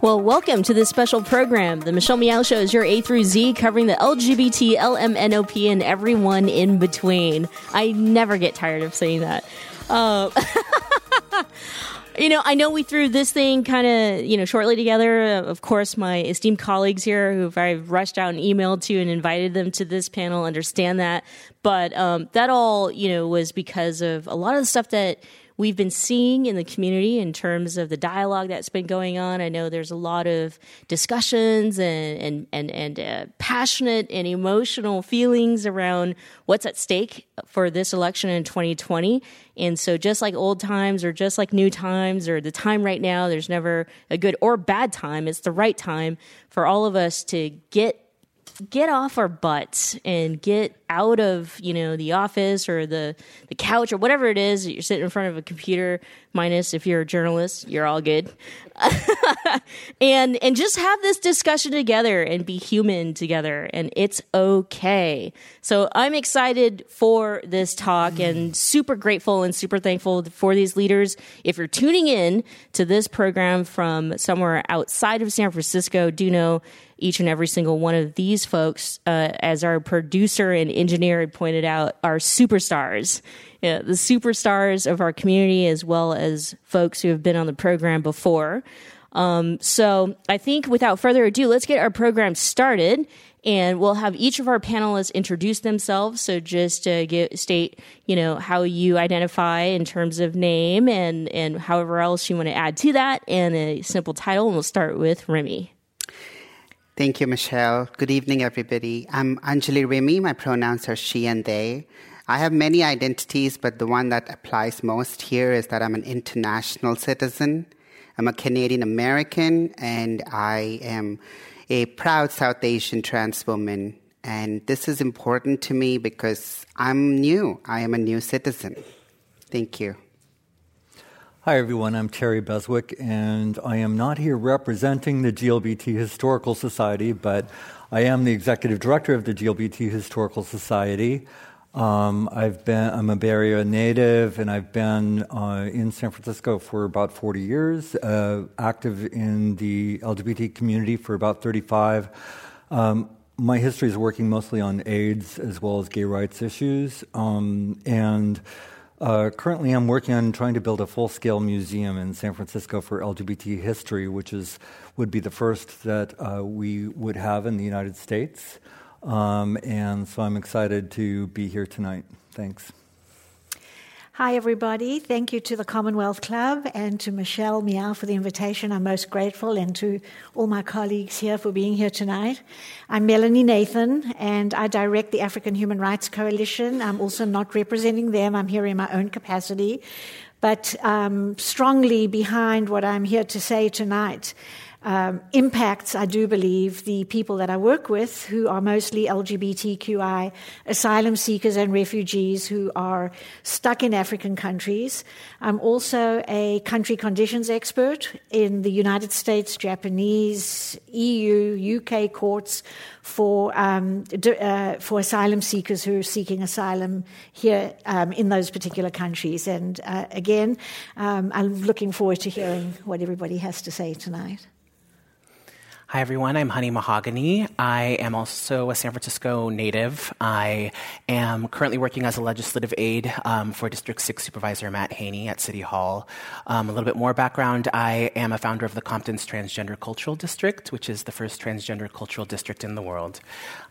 Well, welcome to this special program. The Michelle Meow Show is your A through Z covering the LGBT, LMNOP, and everyone in between. I never get tired of saying that. Uh, you know, I know we threw this thing kind of, you know, shortly together. Of course, my esteemed colleagues here who I've rushed out and emailed to and invited them to this panel understand that. But um, that all, you know, was because of a lot of the stuff that we've been seeing in the community in terms of the dialogue that's been going on. I know there's a lot of discussions and and and, and uh, passionate and emotional feelings around what's at stake for this election in 2020. And so, just like old times or just like new times or the time right now, there's never a good or bad time. It's the right time for all of us to get get off our butts and get out of you know the office or the the couch or whatever it is that you're sitting in front of a computer minus if you're a journalist you're all good. And and just have this discussion together and be human together and it's okay. So i'm excited for this talk and super grateful and super thankful for these leaders. If you're tuning in to this program from somewhere outside of san francisco do know each and every single one of these folks, uh, as our producer and engineer had pointed out, are superstars. the superstars of our community, as well as folks who have been on the program before. Um, so I think without further ado, let's get our program started. And we'll have each of our panelists introduce themselves. So just to get, state, you know, how you identify in terms of name and, and however else you want to add to that and a simple title. And we'll start with Rimi. Thank you, Michelle. Good evening, everybody. I'm Anjali Rimi. My pronouns are she and they. I have many identities, but the one that applies most here is that I'm an international citizen. I'm a Canadian American, and I am a proud South Asian trans woman. And this is important to me because I'm new. I am a new citizen. Thank you. Hi, everyone. I'm Terry Beswick, and I am not here representing the GLBT Historical Society, but I am the executive director of the GLBT Historical Society. Um, I've been, I'm a Bay Area native, and I've been uh, in San Francisco for about 40 years, uh, active in the LGBT community for about 35. Um, my history is working mostly on AIDS as well as gay rights issues, um, and uh, currently, I'm working on trying to build a full-scale museum in San Francisco for LGBT history, which is would be the first that uh, we would have in the United States. Um, and so I'm excited to be here tonight. Thanks. Hi, everybody. Thank you to the Commonwealth Club and to Michelle Meow for the invitation. I'm most grateful, and to all my colleagues here for being here tonight. I'm Melanie Nathan, and I direct the African Human Rights Coalition. I'm also not representing them, I'm here in my own capacity, but um, strongly behind what I'm here to say tonight um, impacts, I do believe, the people that I work with who are mostly LGBTQI asylum seekers and refugees who are stuck in African countries. I'm also a country conditions expert in the United States, Japanese, EU, UK courts for um, uh, for asylum seekers who are seeking asylum here um, in those particular countries. And uh, again, um, I'm looking forward to hearing what everybody has to say tonight. Hi, everyone. I'm Honey Mahogany. I am also a San Francisco native. I am currently working as a legislative aide um, for District 6 Supervisor Matt Haney at City Hall. Um, a little bit more background I am a founder of the Compton's Transgender Cultural District, which is the first transgender cultural district in the world.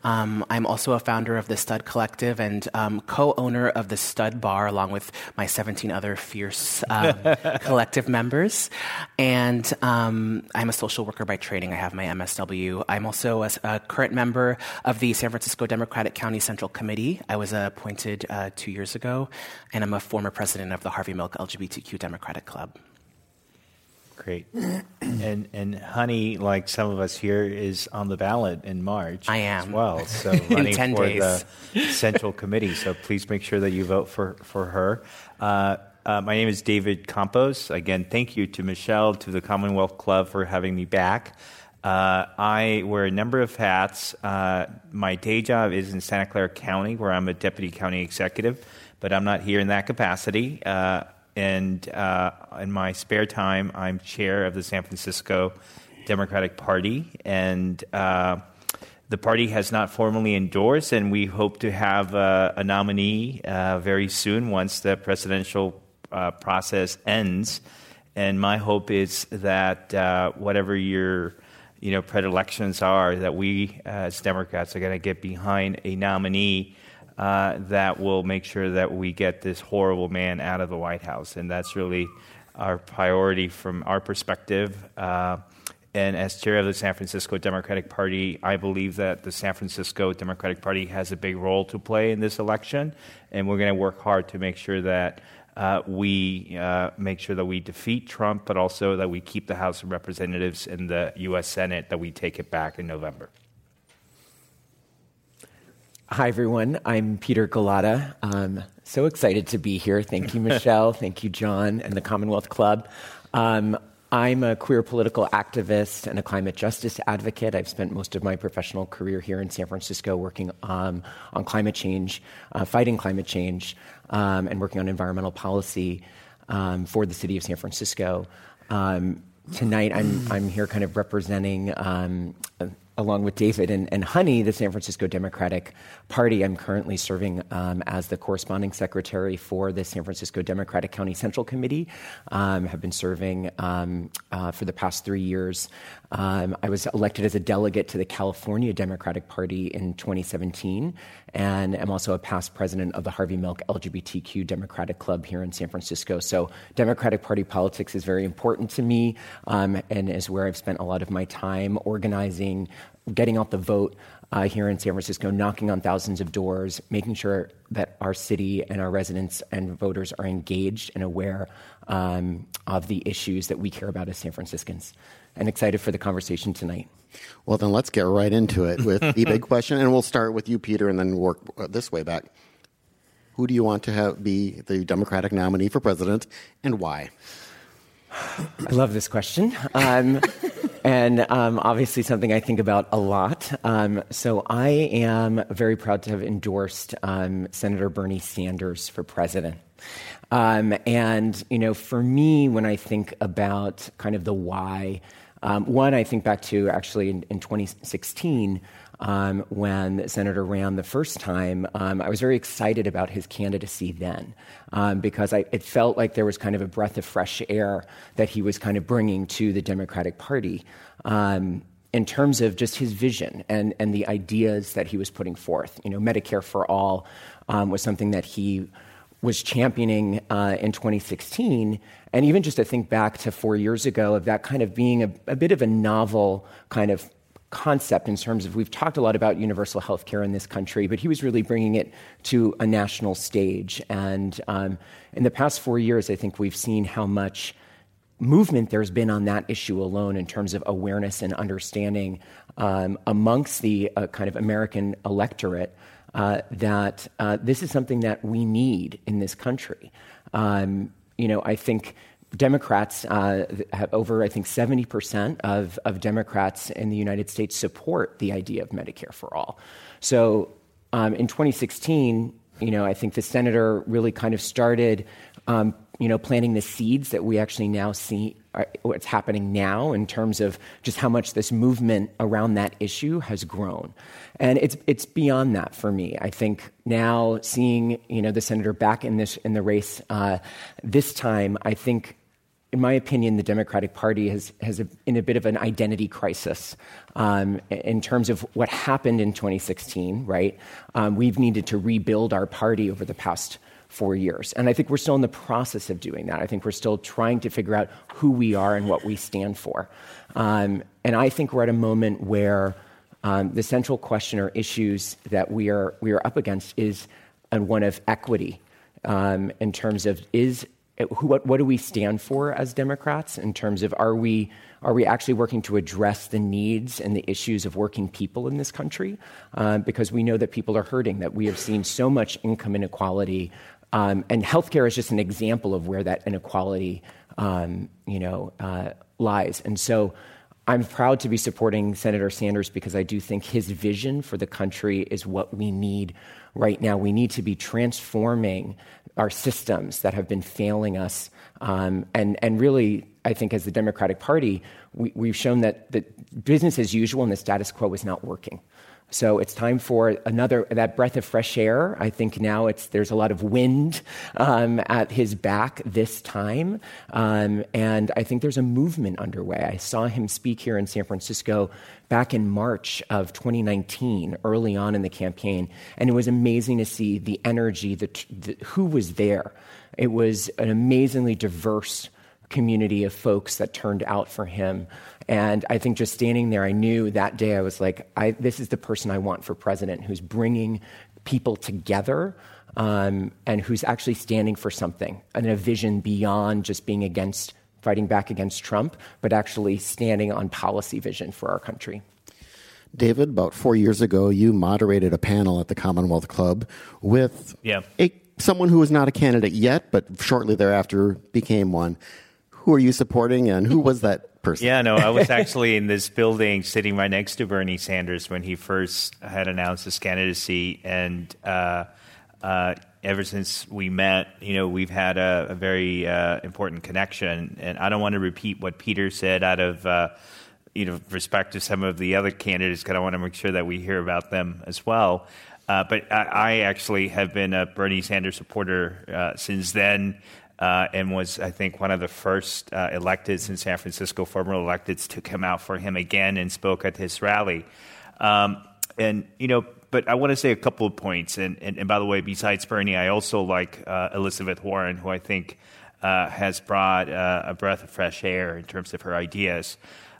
Um, I'm also a founder of the Stud Collective and um, co owner of the Stud Bar, along with my 17 other fierce um, collective members. And um, I'm a social worker by training. I have my MSW. I'm also a, a, current member of the San Francisco Democratic County Central Committee. I was appointed uh, two years ago, and I'm a former president of the Harvey Milk LGBTQ Democratic Club. Great. and and honey, like some of us here, is on the ballot in March. I am as well. So running for days. the Central Committee. So please make sure that you vote for for her. Uh, uh, my name is David Campos. Again, thank you to Michelle, to the Commonwealth Club for having me back. Uh, I wear a number of hats. Uh, my day job is in Santa Clara County, where I'm a deputy county executive, but I'm not here in that capacity. And uh, in my spare time, I'm chair of the San Francisco Democratic Party, and uh, the party has not formally endorsed, and we hope to have uh, a nominee uh, very soon once the presidential uh, process ends. And my hope is that uh, whatever your you know predilections are, that we as Democrats are going to get behind a nominee uh, that will make sure that we get this horrible man out of the White House, and that's really our priority from our perspective. Uh, and as chair of the San Francisco Democratic Party, I believe that the San Francisco Democratic Party has a big role to play in this election, and we're going to work hard to make sure that uh, we uh, make sure that we defeat Trump, but also that we keep the House of Representatives and the U.S. Senate, that we take it back in November. Hi, everyone. I'm Peter Gallotta. I'm so excited to be here. Thank you, Michelle. Thank you, John, and the Commonwealth Club. Um, I'm a queer political activist and a climate justice advocate. I've spent most of my professional career here in San Francisco working um, on climate change, uh, fighting climate change, um, and working on environmental policy um, for the city of San Francisco. Um, tonight, I'm, I'm here kind of representing um, along with David and, and, Honey, the San Francisco Democratic Party. I'm currently serving um, as the corresponding secretary for the San Francisco Democratic County Central Committee. Um, have been serving um, uh, for the past three years. Um, I was elected as a delegate to the California Democratic Party in 2017, and I'm also a past president of the Harvey Milk LGBTQ Democratic Club here in San Francisco. So, Democratic Party politics is very important to me, um, and is where I've spent a lot of my time organizing getting out the vote uh, here in San Francisco, knocking on thousands of doors, making sure that our city and our residents and voters are engaged and aware um, of the issues that we care about as San Franciscans. And excited for the conversation tonight. Well, then let's get right into it with the big question. And we'll start with you, Peter, and then work this way back. Who do you want to have be the Democratic nominee for president and why? I love this question. Um, and um, obviously something I think about a lot. Um, so I am very proud to have endorsed um, Senator Bernie Sanders for president. Um, and, you know, for me, when I think about kind of the why, um, one, I think back to actually in, in 2016 um, when Senator ran the first time, um, I was very excited about his candidacy then um, because I, it felt like there was kind of a breath of fresh air that he was kind of bringing to the Democratic Party um, in terms of just his vision and, and the ideas that he was putting forth. You know, Medicare for All um, was something that he was championing uh, in 2016. And even just to think back to four years ago of that kind of being a, a bit of a novel kind of concept in terms of we've talked a lot about universal health care in this country, but he was really bringing it to a national stage. And um, in the past four years, I think we've seen how much movement there's been on that issue alone in terms of awareness and understanding um, amongst the uh, kind of American electorate uh, that uh, this is something that we need in this country. Um, you know, I think Democrats, uh, have over, I think, 70% of, of Democrats in the United States support the idea of Medicare for all. So um, in 2016, you know, I think the senator really kind of started, um, you know, planting the seeds that we actually now see what's happening now in terms of just how much this movement around that issue has grown. And it's it's beyond that for me. I think now seeing you know the senator back in this in the race uh, this time, I think. In my opinion, the Democratic Party has, has a, in a bit of an identity crisis um, in terms of what happened in 2016, right? Um, we've needed to rebuild our party over the past four years. And I think we're still in the process of doing that. I think we're still trying to figure out who we are and what we stand for. Um, and I think we're at a moment where um, the central question or issues that we are, we are up against is one of equity um, in terms of is what, what do we stand for as Democrats in terms of are we are we actually working to address the needs and the issues of working people in this country? Uh, because we know that people are hurting, that we have seen so much income inequality um, and healthcare is just an example of where that inequality, um, you know, uh, lies. And so, I'm proud to be supporting Senator Sanders because I do think his vision for the country is what we need right now. We need to be transforming our systems that have been failing us, um, and and really I think as the Democratic Party, we, have shown that, that business as usual and the status quo is not working. So it's time for another that breath of fresh air. I think now it's there's a lot of wind um, at his back this time, um, and I think there's a movement underway. I saw him speak here in San Francisco back in March of 2019, early on in the campaign, and it was amazing to see the energy, the, the who was there. It was an amazingly diverse community of folks that turned out for him. And I think just standing there, I knew that day I was like, I, this is the person I want for president who's bringing people together um, and who's actually standing for something and a vision beyond just being against, fighting back against Trump, but actually standing on policy vision for our country. David, about four years ago, you moderated a panel at the Commonwealth Club with yeah. a, someone who was not a candidate yet, but shortly thereafter became one. Who are you supporting, and who was that person. Yeah, no, I was actually in this building sitting right next to Bernie Sanders when he first had announced his candidacy, and uh, uh, ever since we met, you know, we've had a, a very uh, important connection. And I don't want to repeat what Peter said out of. Uh, you know, respect to some of the other candidates, because I want to make sure that we hear about them as well. Uh, but I, I, actually have been a Bernie Sanders supporter uh, since then uh, and was, I think, one of the first uh, electeds in San Francisco, former electeds, to come out for him again and spoke at his rally. Um, and, you know, but I want to say a couple of points. And, and, and by the way, besides Bernie, I also like uh, Elizabeth Warren, who I think uh, has brought uh, a breath of fresh air in terms of her ideas.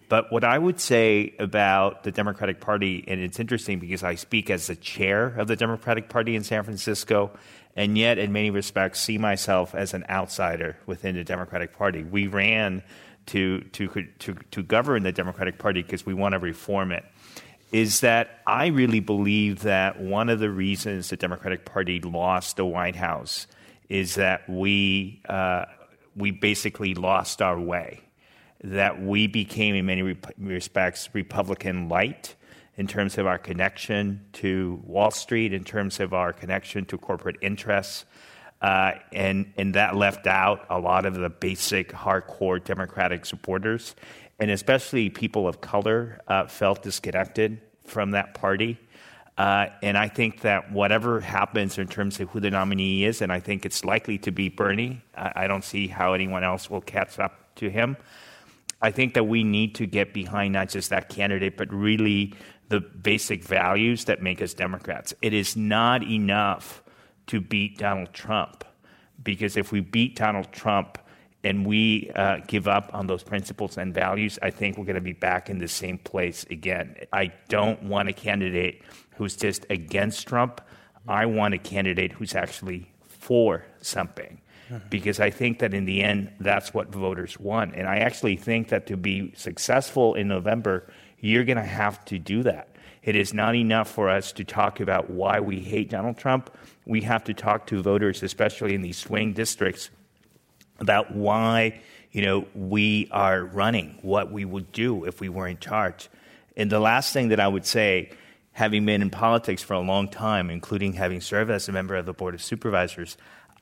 But what I would say about the Democratic Party, and it's interesting because I speak as the chair of the Democratic Party in San Francisco, and yet, in many respects, see myself as an outsider within the Democratic Party. We ran to, to, to, to govern the Democratic Party because we want to reform it. Is that I really believe that one of the reasons the Democratic Party lost the White House is that we, uh, we basically lost our way, that we became, in many respects, Republican light in terms of our connection to Wall Street, in terms of our connection to corporate interests. Uh, and, and that left out a lot of the basic hardcore Democratic supporters. And especially people of color uh, felt disconnected from that party. Uh, and I think that whatever happens in terms of who the nominee is, and I think it's likely to be Bernie, I, I don't see how anyone else will catch up to him. I think that we need to get behind not just that candidate, but really the basic values that make us Democrats. It is not enough to beat Donald Trump because if we beat Donald Trump and we uh, give up on those principles and values, I think we're going to be back in the same place again. I don't want a candidate who's just against Trump. I want a candidate who's actually for something. Mm-hmm. Because I think that in the end, that's what voters want. And I actually think that to be successful in November, you're going to have to do that. It is not enough for us to talk about why we hate Donald Trump. We have to talk to voters, especially in these swing districts, about why you know we are running, what we would do if we were in charge. And the last thing that I would say, having been in politics for a long time, including having served as a member of the Board of Supervisors,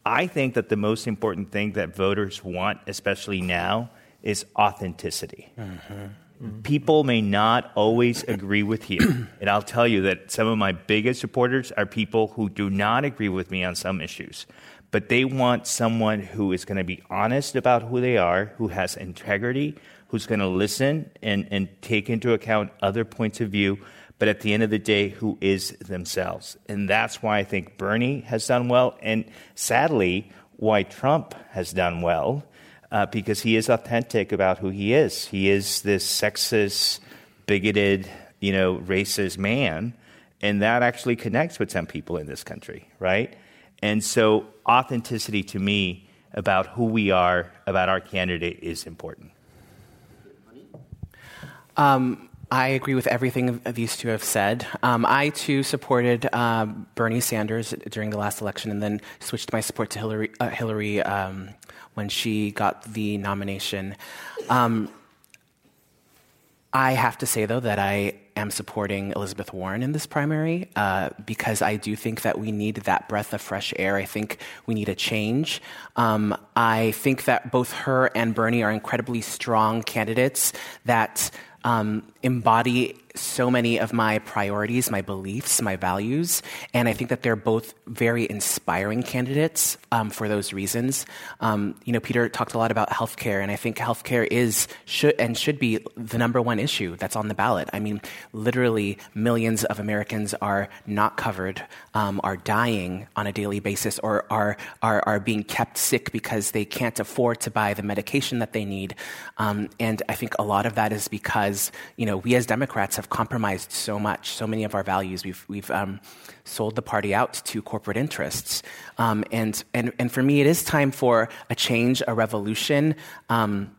I think that the most important thing that voters want, especially now, is authenticity. Mm-hmm. Mm-hmm. People may not always agree with you. and I'll tell you that some of my biggest supporters are people who do not agree with me on some issues. But they want someone who is going to be honest about who they are, who has integrity, who's going to listen and, and take into account other points of view, but at the end of the day, who is themselves. And that's why I think Bernie has done well, and sadly, why Trump has done well uh, because he is authentic about who he is. He is this sexist, bigoted, you know, racist man, and that actually connects with some people in this country, right? And so, authenticity to me about who we are, about our candidate, is important. Um, I agree with everything these two have said. Um, I too supported uh, Bernie Sanders during the last election, and then switched my support to Hillary. Uh, Hillary um, when she got the nomination. Um, I have to say, though, that I am supporting Elizabeth Warren in this primary uh, because I do think that we need that breath of fresh air. I think we need a change. Um, I think that both her and Bernie are incredibly strong candidates that um, embody so many of my priorities, my beliefs, my values, and I think that they're both very inspiring candidates um, for those reasons. Um, you know, Peter talked a lot about healthcare, and I think healthcare is should and should be the number one issue that's on the ballot. I mean, literally millions of Americans are not covered, um, are dying on a daily basis, or are, are are being kept sick because they can't afford to buy the medication that they need. Um, and I think a lot of that is because you know we as Democrats have compromised so much, so many of our values. We've, we've um, sold the party out to corporate interests. Um, and, and, and for me, it is time for a change, a revolution. Um,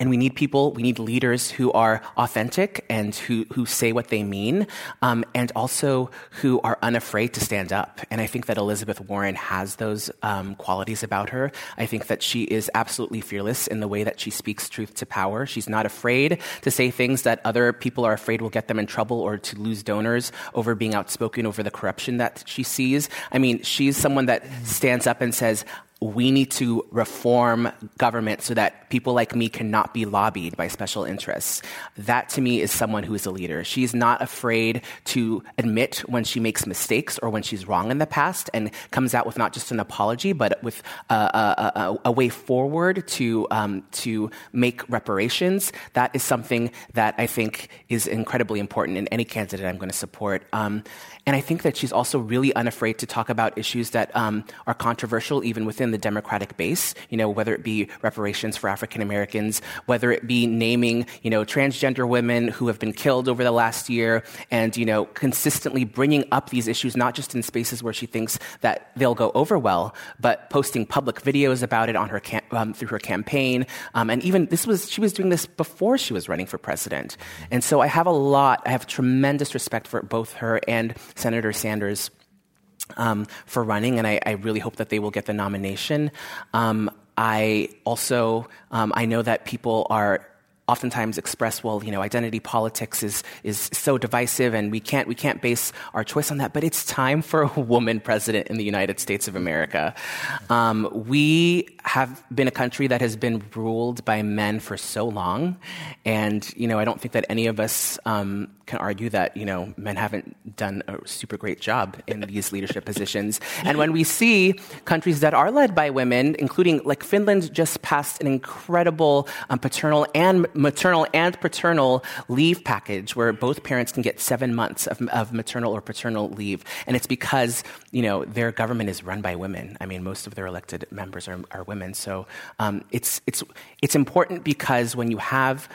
and we need people, we need leaders who are authentic and who, who say what they mean, um, and also who are unafraid to stand up. And I think that Elizabeth Warren has those um, qualities about her. I think that she is absolutely fearless in the way that she speaks truth to power. She's not afraid to say things that other people are afraid will get them in trouble or to lose donors over being outspoken over the corruption that she sees. I mean, she's someone that stands up and says, we need to reform government so that people like me cannot be lobbied by special interests. That to me is someone who is a leader. She's not afraid to admit when she makes mistakes or when she's wrong in the past and comes out with not just an apology, but with a, a, a, a way forward to, um, to make reparations. That is something that I think is incredibly important in any candidate I'm going to support. Um, and I think that she's also really unafraid to talk about issues that um, are controversial even within the Democratic base, you know, whether it be reparations for African Americans, whether it be naming, you know, transgender women who have been killed over the last year, and, you know, consistently bringing up these issues, not just in spaces where she thinks that they'll go over well, but posting public videos about it on her cam- um, through her campaign. Um, and even this was, she was doing this before she was running for president. And so I have a lot, I have tremendous respect for both her and Senator Sanders um, for running, and I, I, really hope that they will get the nomination. Um, I also um, I know that people are oftentimes express, well, you know, identity politics is, is so divisive and we can't, we can't base our choice on that. But it's time for a woman president in the United States of America. Um, we have been a country that has been ruled by men for so long. And, you know, I don't think that any of us um, can argue that, you know, men haven't done a super great job in these leadership positions. And when we see countries that are led by women, including like Finland just passed an incredible um, paternal and maternal and paternal leave package where both parents can get seven months of, of maternal or paternal leave. And it's because, you know, their government is run by women. I mean, most of their elected members are, are women. So um, it's, it's, it's important because when you have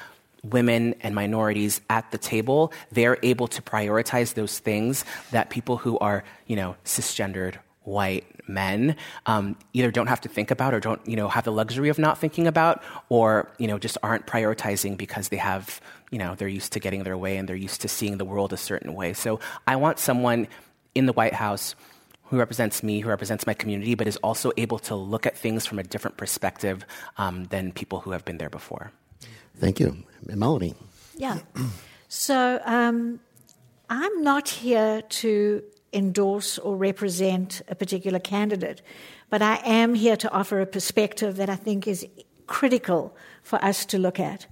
women and minorities at the table, they're able to prioritize those things that people who are, you know, cisgendered, white, men um, either don't have to think about or don't you know have the luxury of not thinking about or you know just aren't prioritizing because they have you know they're used to getting their way and they're used to seeing the world a certain way so i want someone in the white house who represents me, who represents my community, but is also able to look at things from a different perspective um, than people who have been there before. Thank you. Melanie. Yeah. So um, I'm not here to endorse or represent a particular candidate, but I am here to offer a perspective that I think is critical for us to look at.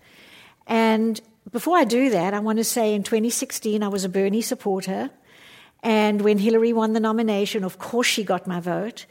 And before I do that, I want to say in 2016, I was a Bernie supporter. And when Hillary won the nomination, of course, she got my vote.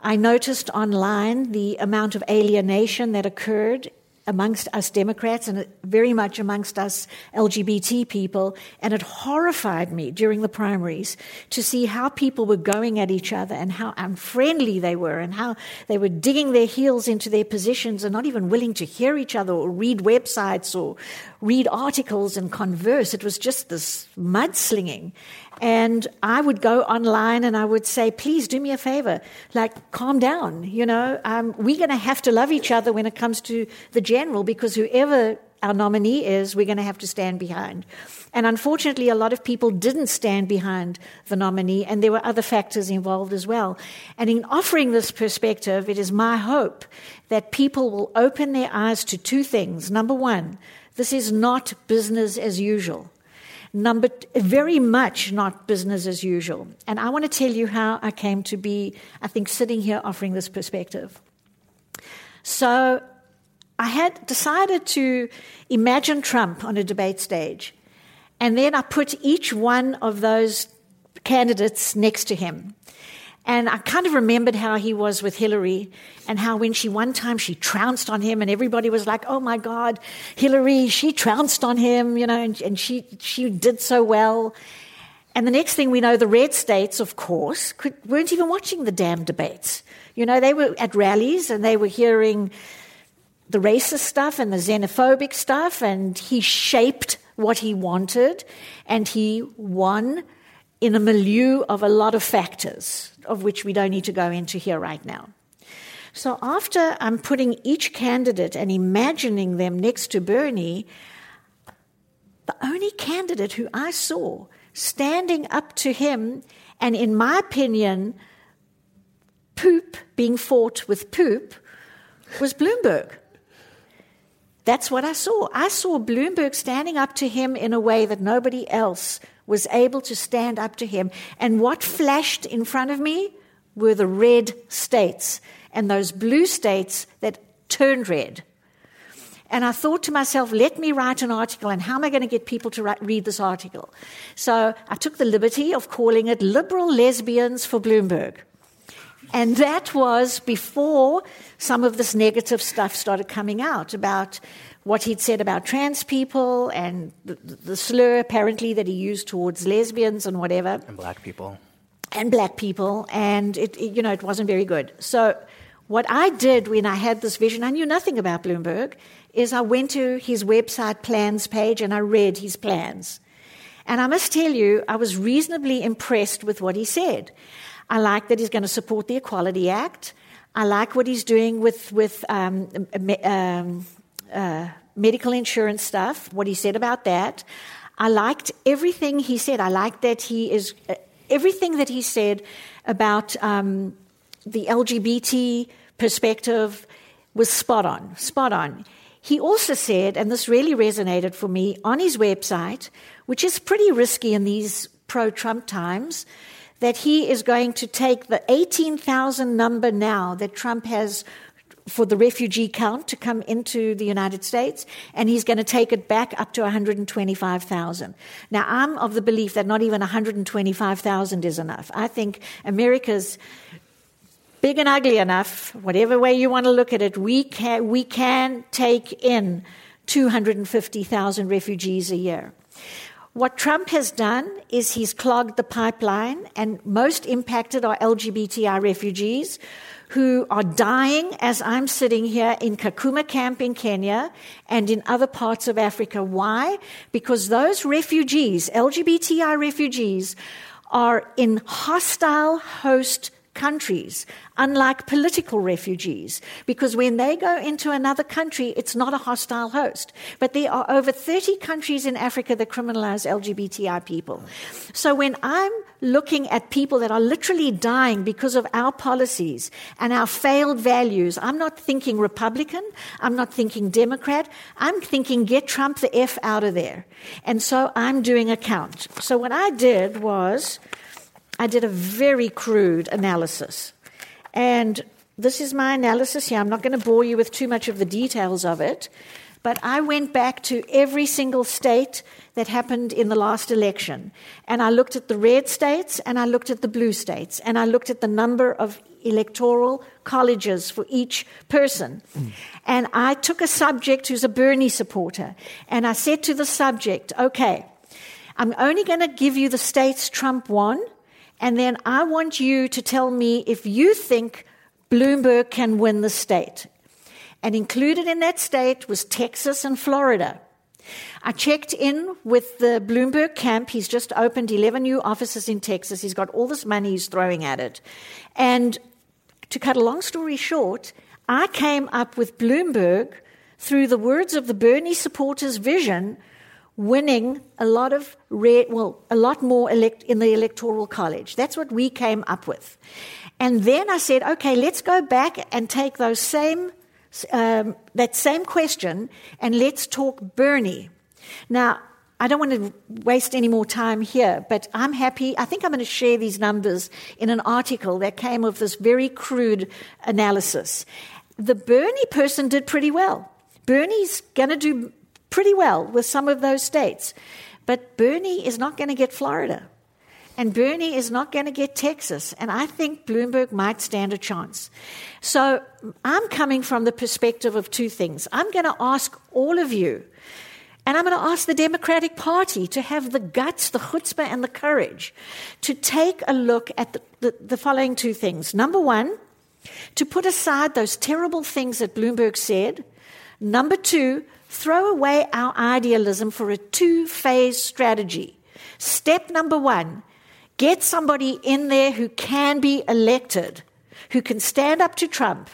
I noticed online the amount of alienation that occurred amongst us Democrats and very much amongst us LGBT people. And it horrified me during the primaries to see how people were going at each other and how unfriendly they were and how they were digging their heels into their positions and not even willing to hear each other or read websites or read articles and converse. It was just this mudslinging. And I would go online and I would say, please do me a favor, like calm down. You know, um, we're going to have to love each other when it comes to the general because whoever our nominee is, we're going to have to stand behind. And unfortunately, a lot of people didn't stand behind the nominee, and there were other factors involved as well. And in offering this perspective, it is my hope that people will open their eyes to two things. Number one, this is not business as usual. Number very much not business as usual. And I want to tell you how I came to be, I think, sitting here offering this perspective. So I had decided to imagine Trump on a debate stage. And then I put each one of those candidates next to him. And I kind of remembered how he was with Hillary and how when she one time she trounced on him and everybody was like, oh my God, Hillary, she trounced on him, you know, and, and she, she did so well. And the next thing we know, the red states, of course, could, weren't even watching the damn debates. You know, they were at rallies and they were hearing the racist stuff and the xenophobic stuff, and he shaped what he wanted, and he won in a milieu of a lot of factors, of which we don't need to go into here right now. So after I'm putting each candidate and imagining them next to Bernie, the only candidate who I saw standing up to him, and in my opinion, poop being fought with poop, was Bloomberg. That's what I saw. I saw Bloomberg standing up to him in a way that nobody else was able to stand up to him. And what flashed in front of me were the red states and those blue states that turned red. And I thought to myself, let me write an article, and how am I going to get people to write, read this article? So I took the liberty of calling it Liberal Lesbians for Bloomberg. And that was before some of this negative stuff started coming out about what he'd said about trans people and the, the, slur apparently that he used towards lesbians and whatever. And black people. And black people. And it, it, you know, it wasn't very good. So what I did when I had this vision, I knew nothing about Bloomberg, is I went to his website plans page and I read his plans. And I must tell you, I was reasonably impressed with what he said. I like that he's going to support the Equality Act. I like what he's doing with, with um, um, uh, medical insurance stuff, what he said about that. I liked everything he said. I liked that he is, uh, everything that he said about um, the LGBT perspective was spot on, spot on. He also said, and this really resonated for me, on his website, which is pretty risky in these pro Trump times, that he is going to take the 18,000 number now that Trump has for the refugee count to come into the United States, and he's going to take it back up to 125,000. Now, I'm of the belief that not even 125,000 is enough. I think America's big and ugly enough, whatever way you want to look at it, we can, we can take in 250,000 refugees a year. What Trump has done is he's clogged the pipeline, and most impacted are LGBTI refugees who are dying as I'm sitting here in Kakuma camp in Kenya and in other parts of Africa. Why? Because those refugees, LGBTI refugees, are in hostile host countries, unlike political refugees, because when they go into another country, it's not a hostile host. But there are over 30 countries in Africa that criminalize LGBTI people. So when I'm looking at people that are literally dying because of our policies and our failed values, I'm not thinking Republican, I'm not thinking Democrat, I'm thinking get Trump the F out of there. And so I'm doing a count. So what I did was, I did a very crude analysis. And this is my analysis here. I'm not going to bore you with too much of the details of it, but I went back to every single state that happened in the last election. And I looked at the red states and I looked at the blue states and I looked at the number of electoral colleges for each person. Mm. And I took a subject who's a Bernie supporter and I said to the subject, okay, I'm only going to give you the states Trump won and then I want you to tell me if you think Bloomberg can win the state. And included in that state was Texas and Florida. I checked in with the Bloomberg camp. He's just opened 11 new offices in Texas. He's got all this money he's throwing at it. And to cut a long story short, I came up with Bloomberg through the words of the Bernie supporters' vision winning a lot of well, a lot more elect, in the electoral college. That's what we came up with. And then I said, okay, let's go back and take those same, um, that same question and let's talk Bernie. Now, I don't want to waste any more time here, but I'm happy. I think I'm going to share these numbers in an article that came of this very crude analysis. The Bernie person did pretty well. Bernie's going to do pretty well with some of those states. But Bernie is not going to get Florida. And Bernie is not going to get Texas. And I think Bloomberg might stand a chance. So I'm coming from the perspective of two things. I'm going to ask all of you and I'm going to ask the Democratic Party to have the guts, the chutzpah, and the courage to take a look at the, the, the, following two things. Number one, to put aside those terrible things that Bloomberg said. Number two, throw away our idealism for a two phase strategy. Step number one, get somebody in there who can be elected, who can stand up to Trump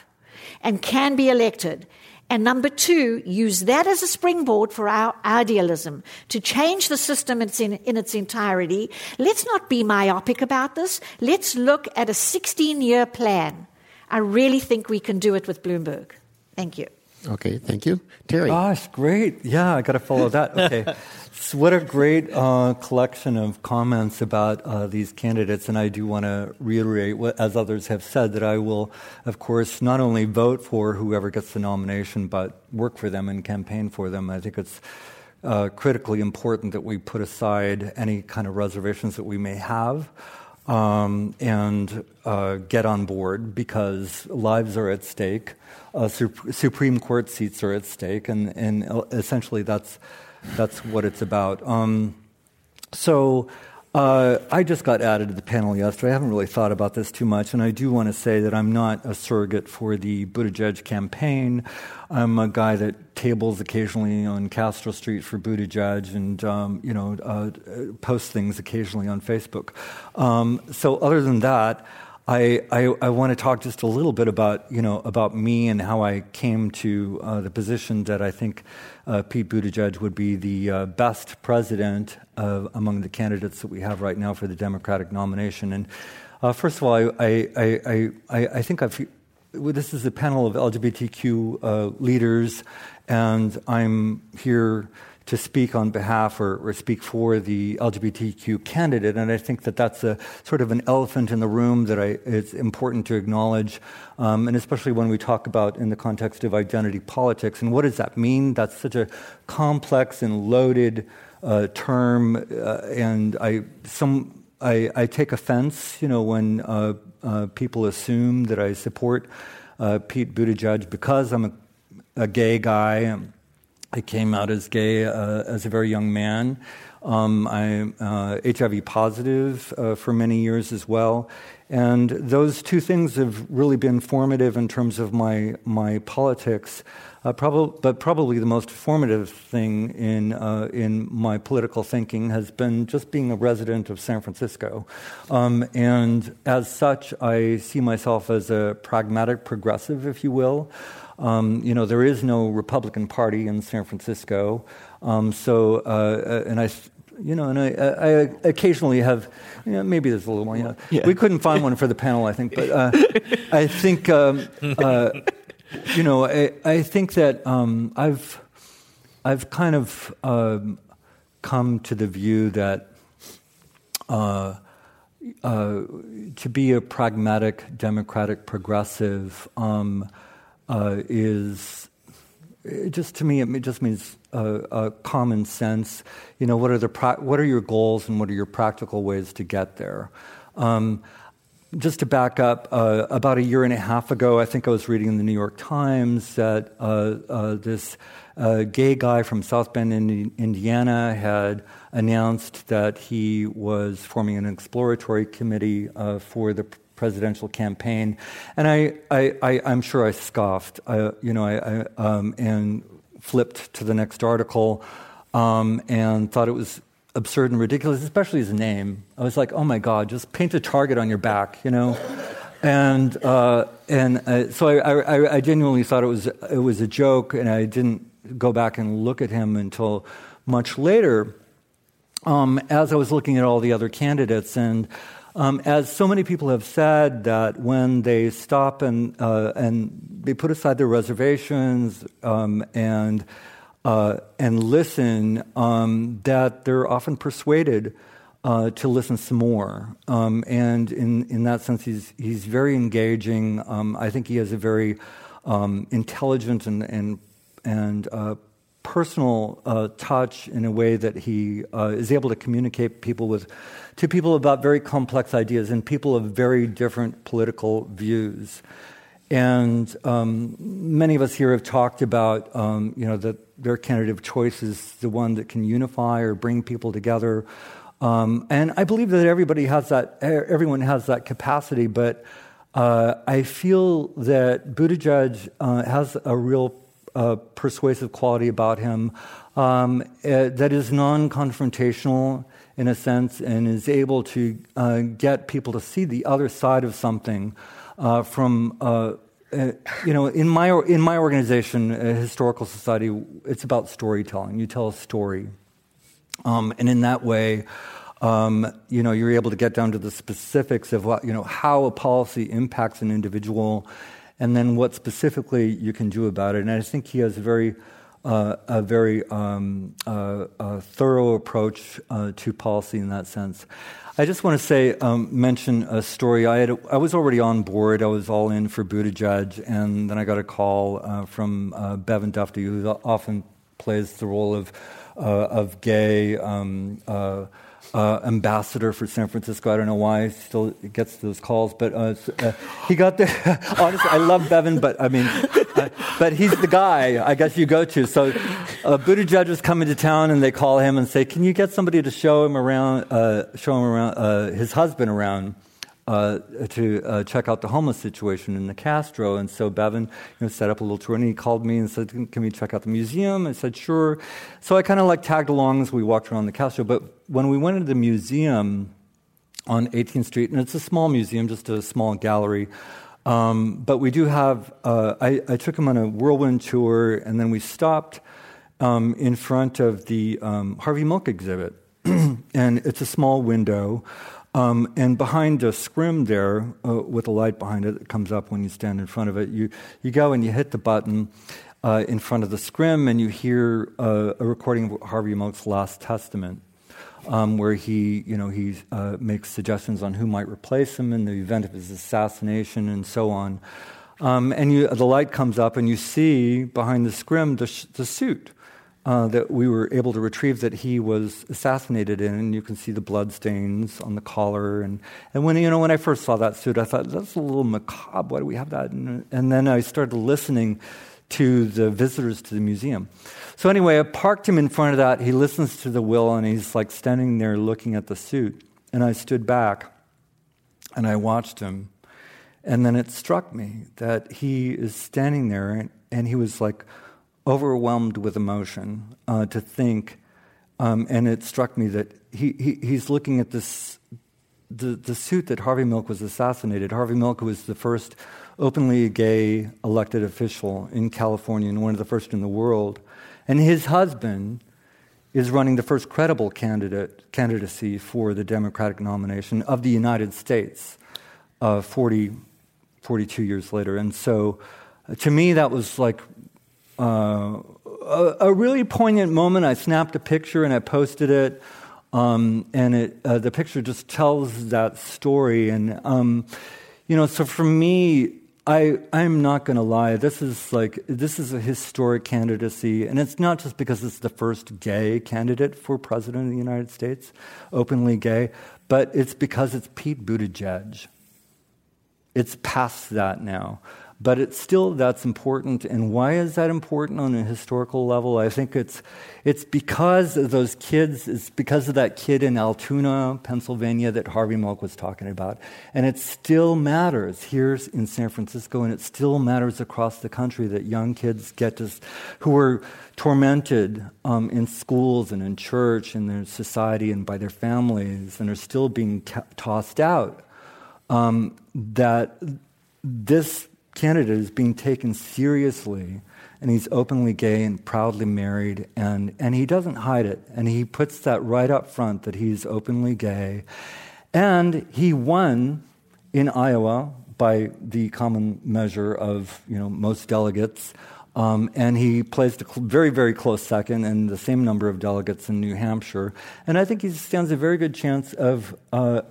and can be elected. And number two, use that as a springboard for our idealism to change the system in its, entirety. Let's not be myopic about this. Let's look at a 16 year plan. I really think we can do it with Bloomberg. Thank you. Okay, thank you. Terry. Gosh, great. Yeah, I got to follow that. Okay. so what a great uh, collection of comments about uh, these candidates. And I do want to reiterate, what, as others have said, that I will, of course, not only vote for whoever gets the nomination, but work for them and campaign for them. I think it's uh, critically important that we put aside any kind of reservations that we may have. Um, and uh, get on board because lives are at stake uh, Supreme Court seats are at stake, and, and essentially that's, that's what it's about. Um, so uh, I just got added to the panel yesterday. I haven't really thought about this too much, and I do want to say that I'm not a surrogate for the Buttigieg campaign. I'm a guy that tables occasionally on Castro Street for Buttigieg, and um, you know uh, posts things occasionally on Facebook. Um, so other than that. I, I, I, want to talk just a little bit about, you know, about me and how I came to uh, the position that I think uh, Pete Buttigieg would be the uh, best president among the candidates that we have right now for the Democratic nomination. And uh, first of all, I, I, I, I, think I've, this is a panel of LGBTQ uh, leaders, and I'm here to speak on behalf or, or, speak for the LGBTQ candidate. And I think that that's a sort of an elephant in the room that I, it's important to acknowledge, um, and especially when we talk about in the context of identity politics. And what does that mean? That's such a complex and loaded uh, term, uh, and I some. I, I, take offense, you know, when uh, uh people assume that I support uh, Pete Buttigieg because I'm a, a gay guy. I came out as gay uh, as a very young man. Um, I'm uh, HIV positive uh, for many years as well. And those two things have really been formative in terms of my, my politics. Uh, prob- but probably the most formative thing in, uh, in my political thinking has been just being a resident of San Francisco. Um, and as such, I see myself as a pragmatic progressive, if you will. Um, you know, there is no Republican Party in San Francisco. Um, so, uh, uh and I, you know, and I, I occasionally have, you know, maybe there's a little more. You know, yeah. we couldn't find one for the panel, I think, but uh, I think, um, uh, you know, I, I think that um, I've, I've kind of um, come to the view that. Uh, uh, to be a pragmatic, democratic, progressive, um, uh, is just to me it just means uh, common sense. You know, what are the pra- what are your goals and what are your practical ways to get there? Um, just to back up, uh, about a year and a half ago, I think I was reading in the New York Times that uh, uh, this uh, gay guy from South Bend, Indiana, had announced that he was forming an exploratory committee uh, for the presidential campaign, and I, I, I am sure I scoffed, I, you know, I, I um, and flipped to the next article, um, and thought it was absurd and ridiculous, especially his name. I was like, oh my God, just paint a target on your back, you know. and uh, and uh, so I, I, I, genuinely thought it was it was a joke, and I didn't go back and look at him until much later, um, as I was looking at all the other candidates, and um, as so many people have said, that when they stop and, uh, and they put aside their reservations um, and uh, and listen, um, that they're often persuaded uh, to listen some more. Um, and in, in that sense, he's, he's very engaging. Um, I think he has a very um, intelligent and, and, and uh, personal uh, touch in a way that he uh, is able to communicate people with, to people about very complex ideas and people of very different political views. And um, many of us here have talked about, um, you know, that their candidate of choice is the one that can unify or bring people together. Um, and I believe that everybody has that, everyone has that capacity, but uh, I feel that Buttigieg uh, has a real uh, persuasive quality about him um, uh, that is non confrontational in a sense and is able to uh, get people to see the other side of something uh, from uh, you know, in my in my organization, a historical society, it's about storytelling. You tell a story, um, and in that way, um, you know, you're able to get down to the specifics of what you know how a policy impacts an individual, and then what specifically you can do about it. And I think he has a very uh, a very um, uh, a thorough approach uh, to policy in that sense. I just want to say, um, mention a story. I, had, I was already on board. I was all in for Buttigieg, and then I got a call uh, from uh, Bevan Dufty, who often plays the role of uh, of gay um, uh, ambassador for San Francisco. I don't know why he still gets those calls, but uh, uh, he got there. honestly, I love Bevan, but I mean, uh, but he's the guy I guess you go to. So, uh, Buttigieg is coming to town, and they call him and say, "Can you get somebody to show him around? Uh, show him around uh, his husband around." Uh, to uh, check out the homeless situation in the Castro. And so Bevan you know, set up a little tour, and he called me and said, "Can we check out the museum?" I said, "Sure." So I kind of like tagged along as we walked around the Castro. But when we went into the museum on 18th Street, and it's a small museum, just a small gallery. Um, but we do have, uh, I, I, took him on a whirlwind tour, and then we stopped um, in front of the um, Harvey Milk exhibit. and it's a small window. Um, and behind a scrim there, uh, with a light behind it that comes up when you stand in front of it, you, you go and you hit the button uh, in front of the scrim, and you hear uh, a recording of Harvey Milk's Last Testament, um, where he, you know, he uh, makes suggestions on who might replace him in the event of his assassination and so on. Um, and you, the light comes up, and you see behind the scrim the, sh- the suit uh, that we were able to retrieve that he was assassinated in, and you can see the blood stains on the collar. And, and when you know when I first saw that suit, I thought that's a little macabre. Why do we have that? And, and then I started listening to the visitors to the museum. So anyway, I parked him in front of that. He listens to the will, and he's like standing there looking at the suit. And I stood back, and I watched him. And then it struck me that he is standing there, and, and he was like overwhelmed with emotion uh, to think, um, and it struck me that he, he, he's looking at this the, the suit that Harvey Milk was assassinated. Harvey Milk was the first openly gay elected official in California and one of the first in the world. And his husband is running the first credible candidate candidacy for the Democratic nomination of the United States uh, 40, 42 years later. And so uh, to me, that was like uh, a, a, really poignant moment. I snapped a picture and I posted it. Um, and it, uh, the picture just tells that story. And, um, you know, so for me, I, I'm not going to lie. This is like, this is a historic candidacy. And it's not just because it's the first gay candidate for president of the United States, openly gay, but it's because it's Pete Buttigieg. It's past that now but it's still that's important. And why is that important on a historical level? I think it's it's because of those kids. It's because of that kid in Altoona, Pennsylvania, that Harvey Milk was talking about, and it still matters here in San Francisco, and it still matters across the country that young kids get to who are tormented um, in schools and in church and in society and by their families, and are still being ca- tossed out. Um, that this candidate is being taken seriously and he's openly gay and proudly married and, and he doesn't hide it. And he puts that right up front that he's openly gay. And he won in iowa by the common measure of you know most delegates. Um, and he placed a cl- very, very close second and the same number of delegates in New Hampshire. And I think he stands a very good chance of uh,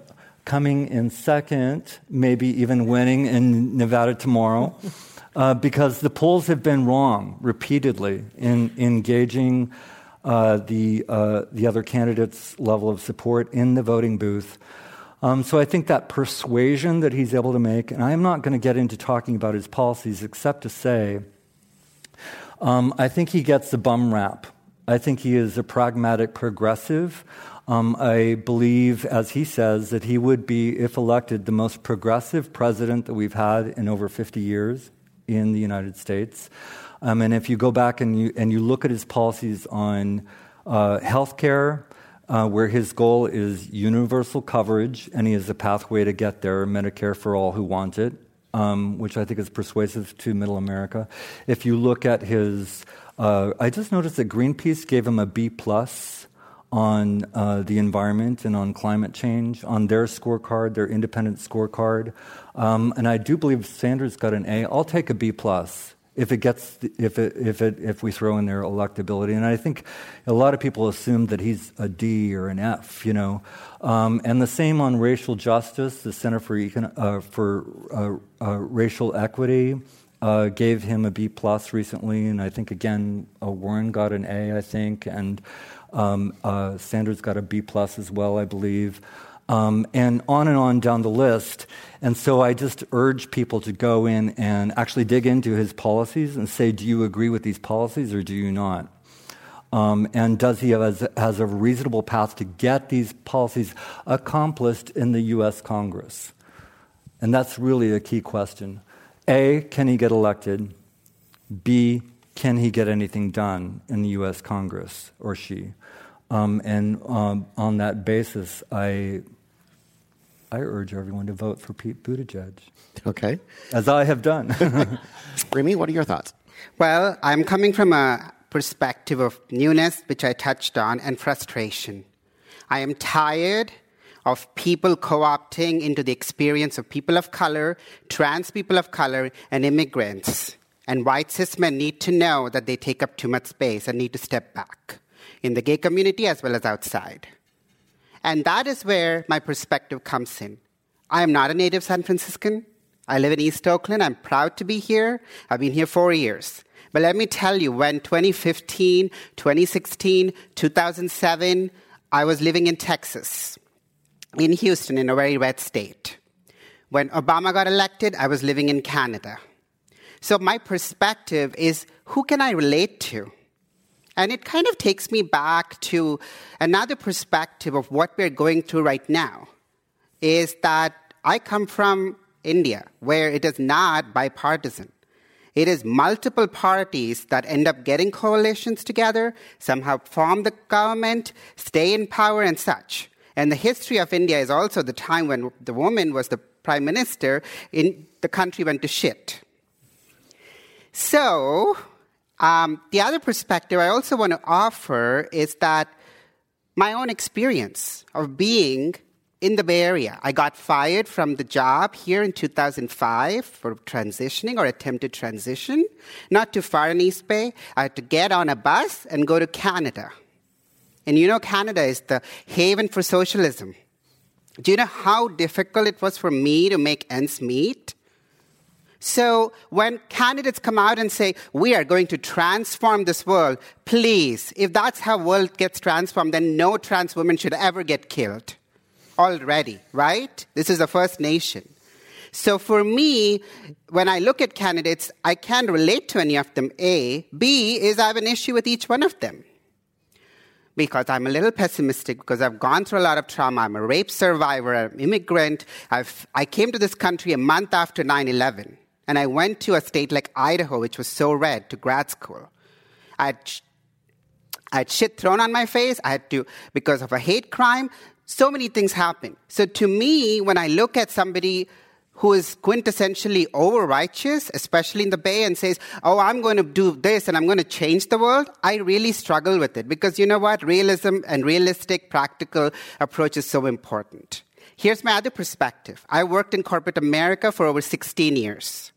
coming in second, maybe even winning in Nevada tomorrow, uh, because the polls have been wrong repeatedly in engaging uh, the, uh, the other candidates' level of support in the voting booth. Um, so I think that persuasion that he's able to make, and I'm not going to get into talking about his policies except to say, um, I think he gets the bum rap. I think he is a pragmatic progressive. Um, I believe, as he says, that he would be, if elected, the most progressive president that we've had in over 50 years in the United States. Um, and if you go back and you, and you look at his policies on uh, health care, uh, where his goal is universal coverage, and he has a pathway to get there, Medicare for all who want it, um, which I think is persuasive to middle America. If you look at his, uh, I just noticed that Greenpeace gave him a B plus on uh, the environment and on climate change on their scorecard, their independent scorecard, um, and I do believe Sanders got an A. I'll take a B plus if it gets if it if it if we throw in their electability. And i think a lot of people assume that he's a d or an f you know? Um, and the same on racial justice. The center for Econ- uh, for uh, uh, racial equity uh, gave him a b plus recently. And i think again uh, warren got an a i think. And um, uh, sanders got a b plus as well i believe um, and on and on down the list. And so I just urge people to go in and actually dig into his policies and say, do you agree with these policies or do you not? Um, and does he have has a reasonable path to get these policies accomplished in the U.S. Congress? And that's really a key question. A, can he get elected? B, can he get anything done in the U.S. Congress or she? Um, and um, on that basis, I I urge everyone to vote for Pete Buttigieg. Okay. As I have done. Rimi, what are your thoughts? Well, I'm coming from a perspective of newness, which I touched on, and frustration. I am tired of people co opting into the experience of people of color, trans people of color, and immigrants. And white cis men need to know that they take up too much space and need to step back in the gay community as well as outside. And that is where my perspective comes in. I am not a native San Franciscan. I live in East Oakland. I'm proud to be here. I've been here four years. But let me tell you, when 2015, 2016, 2007, I was living in Texas, in Houston, in a very red state. When Obama got elected, I was living in Canada. So my perspective is who can I relate to? And it kind of takes me back to another perspective of what we're going through right now is that I come from India, where it is not bipartisan. It is multiple parties that end up getting coalitions together, somehow form the government, stay in power, and such. And the history of India is also the time when the woman was the prime minister, in the country went to shit. So, um, the other perspective I also want to offer is that my own experience of being in the Bay Area. I got fired from the job here in 2005 for transitioning or attempted transition, not too far in East Bay. I had to get on a bus and go to Canada. And you know, Canada is the haven for socialism. Do you know how difficult it was for me to make ends meet? So when candidates come out and say, we are going to transform this world, please, if that's how world gets transformed, then no trans woman should ever get killed. Already, right? This is the first nation. So for me, when I look at candidates, I can't relate to any of them, A. B is I have an issue with each one of them. Because I'm a little pessimistic because I've gone through a lot of trauma. I'm a rape survivor, I'm an immigrant. I've, I came to this country a month after 9 11. And I went to a state like Idaho, which was so red, to grad school. I had, I had shit thrown on my face. I had to, because of a hate crime, so many things happen. So to me, when I look at somebody who is quintessentially over righteous, especially in the Bay, and says, Oh, I'm going to do this and I'm going to change the world, I really struggle with it because you know what? Realism and realistic, practical approach is so important. Here's my other perspective I worked in corporate America for over 16 years.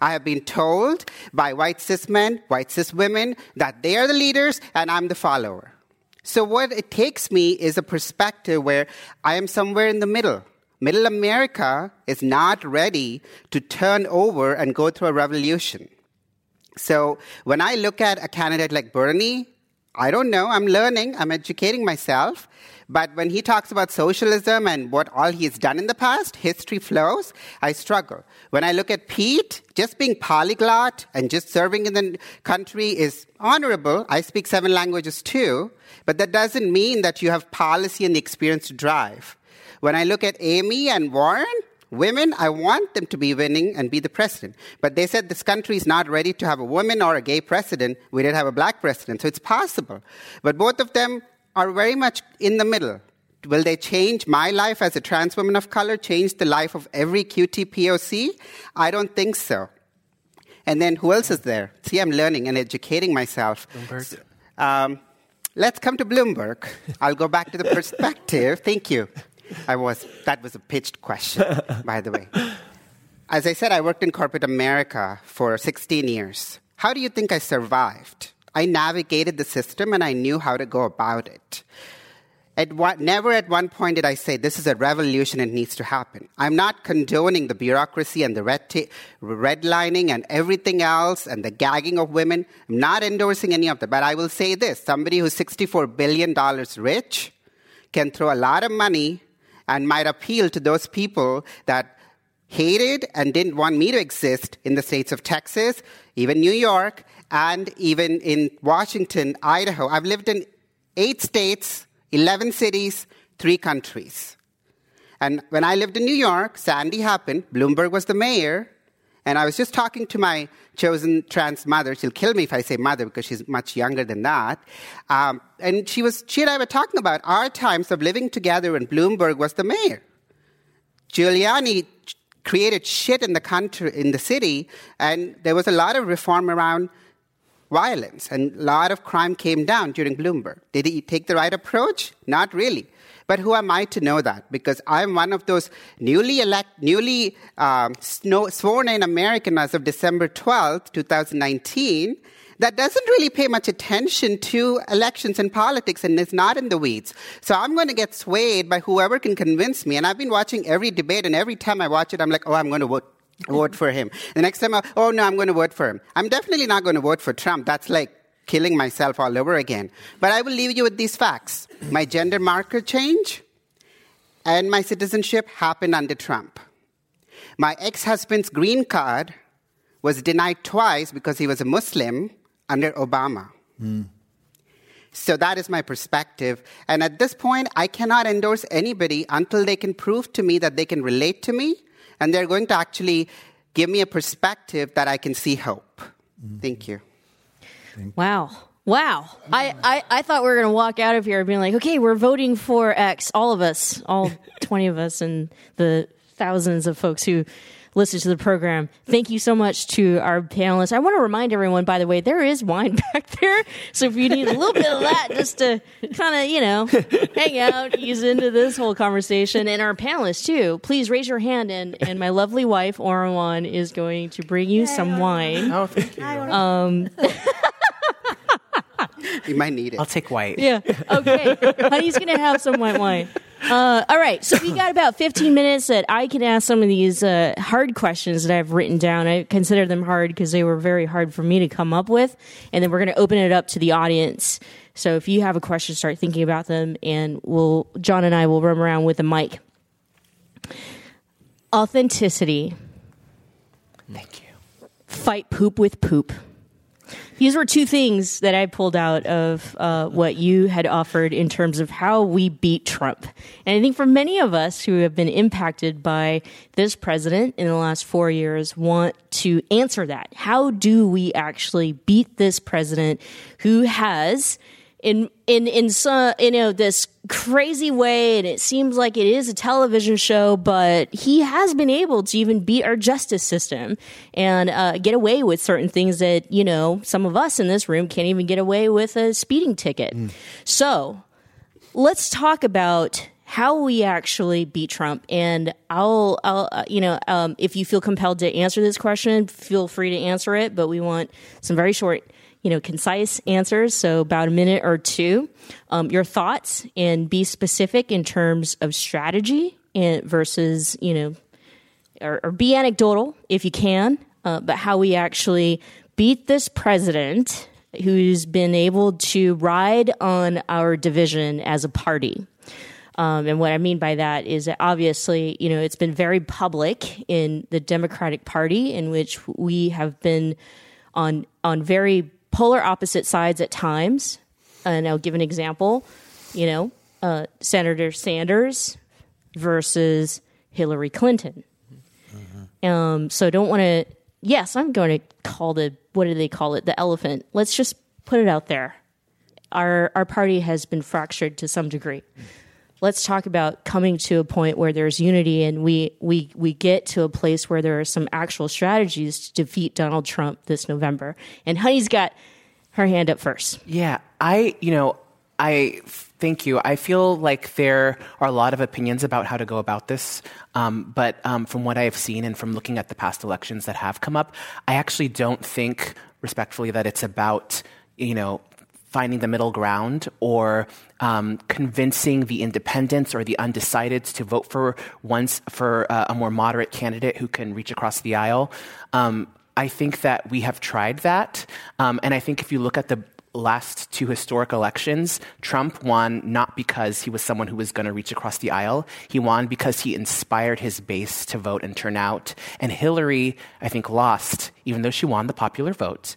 I have been told by white cis men, white cis women, that they are the leaders and I'm the follower. So, what it takes me is a perspective where I am somewhere in the middle. Middle America is not ready to turn over and go through a revolution. So, when I look at a candidate like Bernie, I don't know. I'm learning. I'm educating myself. But when he talks about socialism and what all he's done in the past, history flows, I struggle. When I look at Pete, just being polyglot and just serving in the country is honorable. I speak seven languages too, but that doesn't mean that you have policy and the experience to drive. When I look at Amy and Warren, women, I want them to be winning and be the president. But they said this country is not ready to have a woman or a gay president. We didn't have a black president, so it's possible. But both of them are very much in the middle. Will they change my life as a trans woman of color, change the life of every QT POC? I don't think so. And then who else is there? See, I'm learning and educating myself. Bloomberg. Um, let's come to Bloomberg. I'll go back to the perspective. Thank you. I was that was a pitched question, by the way. As I said, I worked in corporate America for 16 years. How do you think I survived? I navigated the system and I knew how to go about it. At what, never at one point did I say, this is a revolution, it needs to happen. I'm not condoning the bureaucracy and the red ta- redlining and everything else and the gagging of women. I'm not endorsing any of that. But I will say this somebody who's $64 billion rich can throw a lot of money and might appeal to those people that hated and didn't want me to exist in the states of Texas, even New York, and even in Washington, Idaho. I've lived in eight states, 11 cities, three countries. And when I lived in New York, Sandy happened, Bloomberg was the mayor, and I was just talking to my chosen trans mother. She'll kill me if I say mother because she's much younger than that. Um, and she was, she and I were talking about our times of living together when Bloomberg was the mayor. Giuliani created shit in the country, in the city, and there was a lot of reform around violence, and a lot of crime came down during Bloomberg. Did he take the right approach? Not really. But who am I to know that? Because I'm one of those newly elect, newly um, sworn in American as of December 12th, 2019, that doesn't really pay much attention to elections and politics and is not in the weeds. So I'm going to get swayed by whoever can convince me. And I've been watching every debate, and every time I watch it, I'm like, oh, I'm going to vote vote for him. The next time, I, oh no, I'm going to vote for him. I'm definitely not going to vote for Trump. That's like killing myself all over again. But I will leave you with these facts. My gender marker change and my citizenship happened under Trump. My ex husband's green card was denied twice because he was a Muslim under Obama. Mm. So that is my perspective. And at this point, I cannot endorse anybody until they can prove to me that they can relate to me and they're going to actually give me a perspective that I can see hope. Mm-hmm. Thank you. Wow. Wow. I, I, I thought we were going to walk out of here being like, okay, we're voting for X, all of us, all 20 of us, and the thousands of folks who listen to the program. Thank you so much to our panelists. I want to remind everyone, by the way, there is wine back there. So if you need a little bit of that just to kind of, you know, hang out, ease into this whole conversation, and our panelists too, please raise your hand. And, and my lovely wife, Orawan, is going to bring you some wine. Oh, thank you. Um, you might need it. I'll take white. Yeah. Okay. Honey's going to have some white wine. Uh, all right, so we got about 15 minutes that I can ask some of these uh, hard questions that I've written down. I consider them hard because they were very hard for me to come up with. And then we're going to open it up to the audience. So if you have a question, start thinking about them, and we'll John and I will run around with a mic. Authenticity. Thank you. Fight poop with poop. These were two things that I pulled out of uh, what you had offered in terms of how we beat Trump. And I think for many of us who have been impacted by this president in the last four years want to answer that. How do we actually beat this president who has in in in some you know this crazy way and it seems like it is a television show but he has been able to even beat our justice system and uh, get away with certain things that you know some of us in this room can't even get away with a speeding ticket mm. so let's talk about how we actually beat Trump. And I'll, I'll uh, you know, um, if you feel compelled to answer this question, feel free to answer it. But we want some very short, you know, concise answers. So about a minute or two. Um, your thoughts and be specific in terms of strategy and versus, you know, or, or be anecdotal if you can. Uh, but how we actually beat this president who's been able to ride on our division as a party. Um, and what I mean by that is that obviously, you know, it's been very public in the Democratic Party, in which we have been on on very polar opposite sides at times. And I'll give an example. You know, uh, Senator Sanders versus Hillary Clinton. Mm-hmm. Um, so don't want to. Yes, I'm going to call the what do they call it? The elephant. Let's just put it out there. Our our party has been fractured to some degree. Let's talk about coming to a point where there's unity and we we we get to a place where there are some actual strategies to defeat Donald Trump this November. And Honey's got her hand up first. Yeah, I you know I thank you. I feel like there are a lot of opinions about how to go about this, um, but um, from what I have seen and from looking at the past elections that have come up, I actually don't think, respectfully, that it's about you know finding the middle ground or um, convincing the independents or the undecideds to vote for once for uh, a more moderate candidate who can reach across the aisle. Um, I think that we have tried that, um, and I think if you look at the last two historic elections, Trump won not because he was someone who was going to reach across the aisle. He won because he inspired his base to vote and turn out. And Hillary, I think, lost, even though she won the popular vote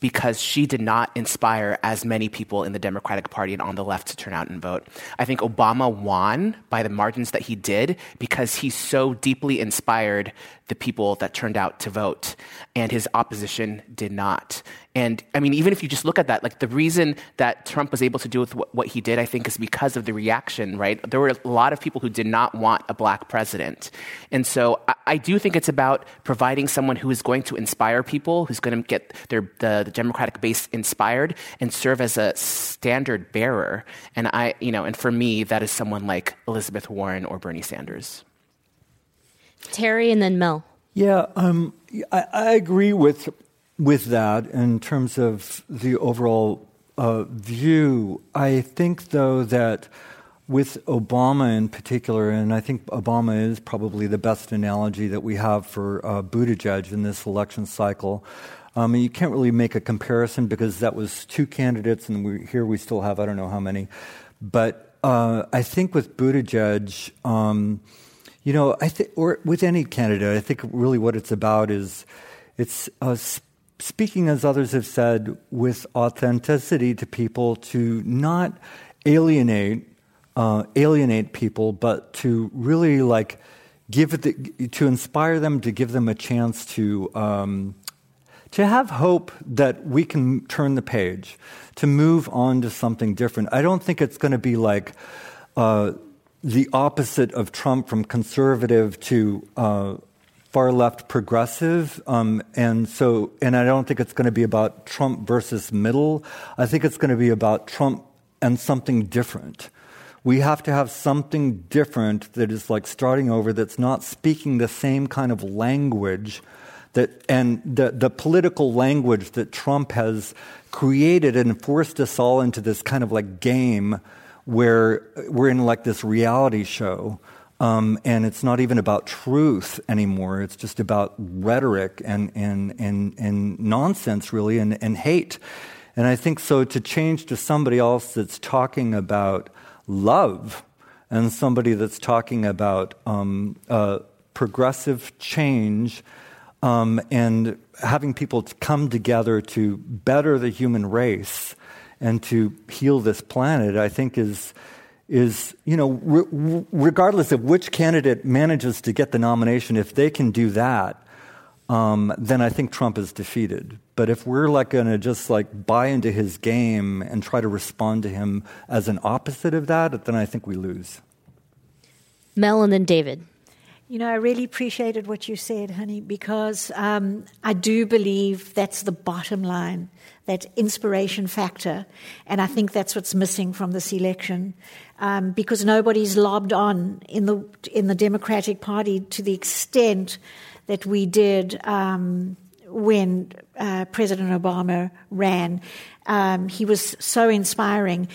because she did not inspire as many people in the Democratic Party and on the left to turn out and vote. I think Obama won by the margins that he did because he so deeply inspired the people that turned out to vote, and his opposition did not. And I mean, even if you just look at that, like the reason that Trump was able to do with what, what, he did, I think, is because of the reaction, right? There were a lot of people who did not want a black president. And so I, I do think it's about providing someone who is going to inspire people, who's going to get their, the, the Democratic base inspired and serve as a standard bearer. And I, you know, and for me, that is someone like Elizabeth Warren or Bernie Sanders. Terry and then Mel. Yeah, um, I, I agree with with that in terms of the overall uh, view. I think, though, that with Obama in particular, and I think Obama is probably the best analogy that we have for uh, Buttigieg in this election cycle. Um, you can't really make a comparison because that was two candidates, and we, here we still have I don't know how many. But uh, I think with Buttigieg, um, you know, I think, or with any candidate, I think really what it's about is it's uh, speaking, as others have said, with authenticity to people, to not alienate uh, alienate people, but to really like give the, to inspire them, to give them a chance to um, to have hope that we can turn the page, to move on to something different. I don't think it's going to be like. Uh, the opposite of Trump from conservative to uh, far left progressive. Um, and so, and I don't think it's going to be about Trump versus middle. I think it's going to be about Trump and something different. We have to have something different that is like starting over, that's not speaking the same kind of language that, and the, the political language that Trump has created and forced us all into this kind of like game where we're in like this reality show um, and it's not even about truth anymore. It's just about rhetoric and, and, and, and nonsense, really, and, and hate. And I think so to change to somebody else that's talking about love and somebody that's talking about um, uh, progressive change um, and having people come together to better the human race and to heal this planet, I think is is, you know, re- regardless of which candidate manages to get the nomination, if they can do that, um, then I think Trump is defeated. But if we're like going to just like buy into his game and try to respond to him as an opposite of that, then I think we lose. Mel and then David. You know, I really appreciated what you said, honey, because um, I do believe that's the bottom line, that inspiration factor. And I think that's what's missing from this election um, because nobody's lobbed on in the, in the Democratic Party to the extent that we did um, when uh, President Obama ran. Um, he was so inspiring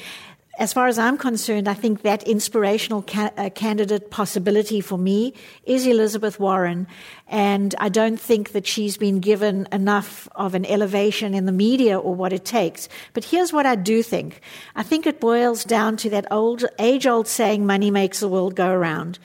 as far as I'm concerned, I think that inspirational ca- uh, candidate possibility for me is Elizabeth Warren. And I don't think that she's been given enough of an elevation in the media or what it takes. But here's what I do think I think it boils down to that old, age old saying, money makes the world go around.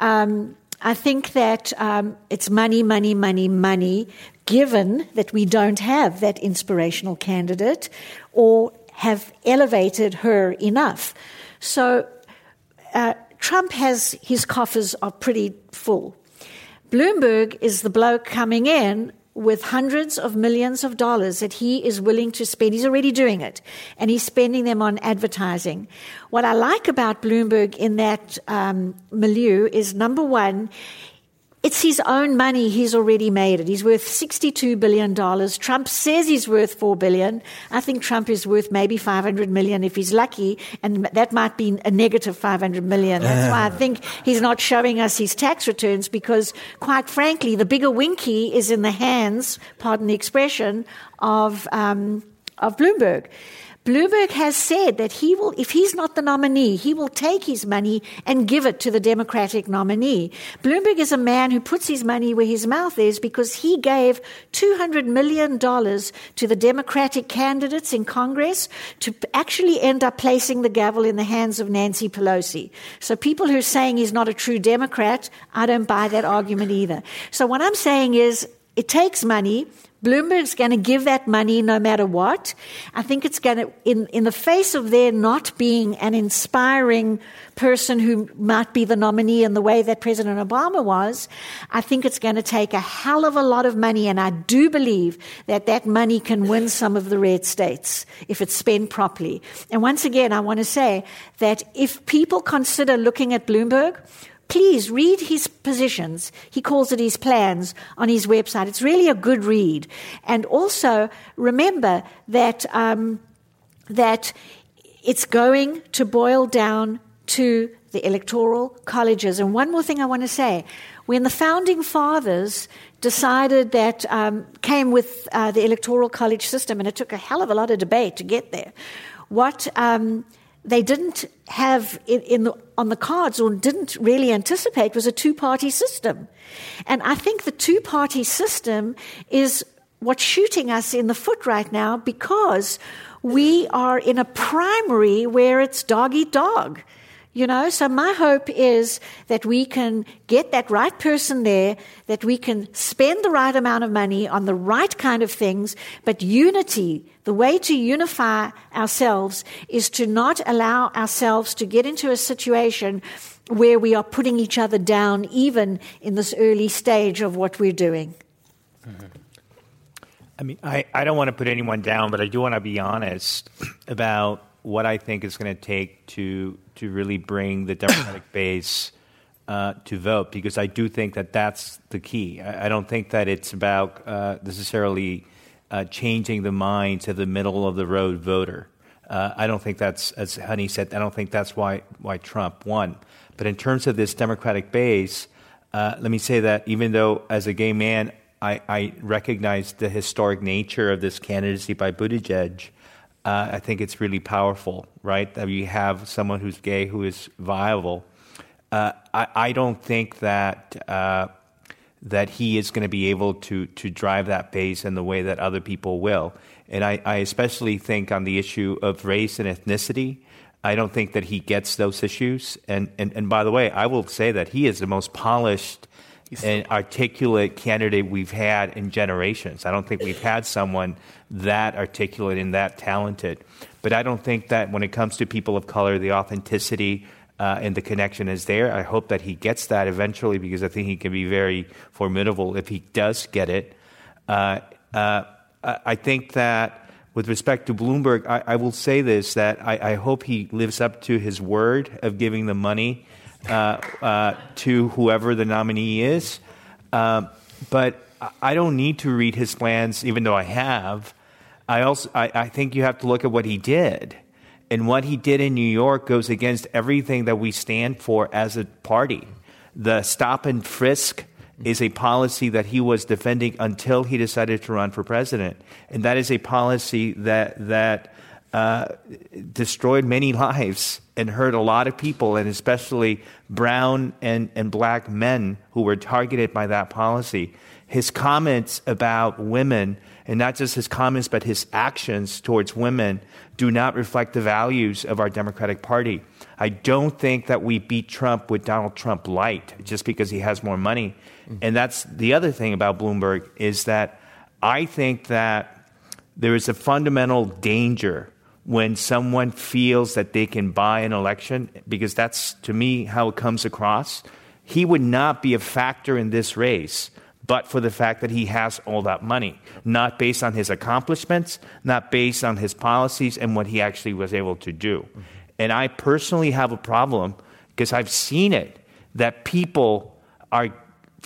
Um, I think that um, it's money, money, money, money, given that we don't have that inspirational candidate or have elevated her enough. So uh, Trump has his coffers are pretty full. Bloomberg is the bloke coming in with hundreds of millions of dollars that he is willing to spend. He's already doing it, and he's spending them on advertising. What I like about Bloomberg in that um, milieu is number one, it's his own money. He's already made it. He's worth $62 billion. Trump says he's worth 4 billion. I think Trump is worth maybe 500 million if he's lucky, and that might be a negative $500 million. That's why I think he's not showing us his tax returns because, quite frankly, the bigger winky is in the hands, pardon the expression, of, um, of Bloomberg. Bloomberg has said that he will, if he's not the nominee, he will take his money and give it to the Democratic nominee. Bloomberg is a man who puts his money where his mouth is because he gave $200 million to the Democratic candidates in Congress to actually end up placing the gavel in the hands of Nancy Pelosi. So people who are saying he's not a true Democrat, I don't buy that argument either. So what I'm saying is, it takes money. Bloomberg's going to give that money no matter what. I think it's going to, in, in the face of there not being an inspiring person who might be the nominee in the way that President Obama was, I think it's going to take a hell of a lot of money. And I do believe that that money can win some of the red states if it's spent properly. And once again, I want to say that if people consider looking at Bloomberg, Please read his positions. He calls it his plans on his website. It's really a good read. And also remember that, um, that it's going to boil down to the electoral colleges. And one more thing I want to say. When the founding fathers decided that, um, came with uh, the electoral college system, and it took a hell of a lot of debate to get there, what um, they didn't have in, in the, on the cards or didn't really anticipate was a two party system. And I think the two party system is what's shooting us in the foot right now because we are in a primary where it's dog eat dog. You know, so my hope is that we can get that right person there, that we can spend the right amount of money on the right kind of things, but unity, the way to unify ourselves is to not allow ourselves to get into a situation where we are putting each other down, even in this early stage of what we're doing. Mm-hmm. I mean, I, I don't want to put anyone down, but I do want to be honest about what I think is going to take to to really bring the Democratic base uh, to vote, because I do think that that's the key. I, I don't think that it's about uh, necessarily uh, changing the minds of the middle of the road voter. Uh, I don't think that's, as Honey said, I don't think that's why why Trump won. But in terms of this Democratic base, uh, let me say that even though as a gay man I, I recognize the historic nature of this candidacy by Buttigieg uh, I think it's really powerful, right? That you have someone who's gay who is viable. Uh, I, I, don't think that uh, that he is going to be able to to drive that base in the way that other people will. And I, I especially think on the issue of race and ethnicity. I don't think that he gets those issues. And, and, and by the way, I will say that he is the most polished and articulate candidate we've had in generations. I don't think we've had someone that articulate and that talented. But I don't think that when it comes to people of color, the authenticity uh, and the connection is there. I hope that he gets that eventually because I think he can be very formidable if he does get it. Uh, uh, I think that with respect to Bloomberg, I, I will say this that I, I, hope he lives up to his word of giving the money to whoever the nominee is. Um, but I don't need to read his plans, even though I have. I also I, I think you have to look at what he did. And what he did in New York goes against everything that we stand for as a party. The stop and frisk is a policy that he was defending until he decided to run for president. And that is a policy that, that uh, destroyed many lives and hurt a lot of people, and especially brown and, and black men who were targeted by that policy. His comments about women, and not just his comments, but his actions towards women, do not reflect the values of our Democratic Party. I don't think that we beat Trump with Donald Trump light just because he has more money. Mm-hmm. And that's the other thing about Bloomberg is that I think that there is a fundamental danger when someone feels that they can buy an election, because that's to me how it comes across. He would not be a factor in this race but for the fact that he has all that money, not based on his accomplishments, not based on his policies and what he actually was able to do. And I personally have a problem because I've seen it that people are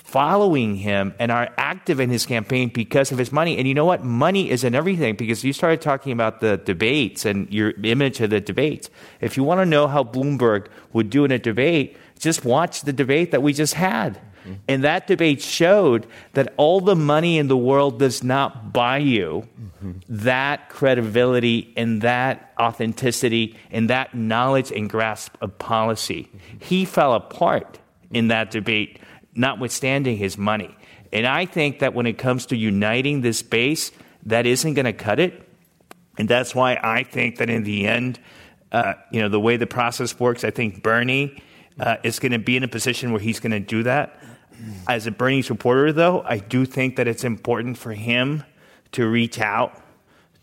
following him and are active in his campaign because of his money. And you know what? Money isn't everything because you started talking about the debates and your image of the debates. If you want to know how Bloomberg would do in a debate, just watch the debate that we just had. Mm-hmm. And that debate showed that all the money in the world does not buy you mm-hmm. that credibility and that authenticity and that knowledge and grasp of policy. Mm-hmm. He fell apart in that debate, notwithstanding his money. And I think that when it comes to uniting this base, that isn't going to cut it. And that's why I think that in the end, uh, you know, the way the process works, I think Bernie uh, is going to be in a position where he's going to do that. As a Bernie supporter, though, I do think that it's important for him to reach out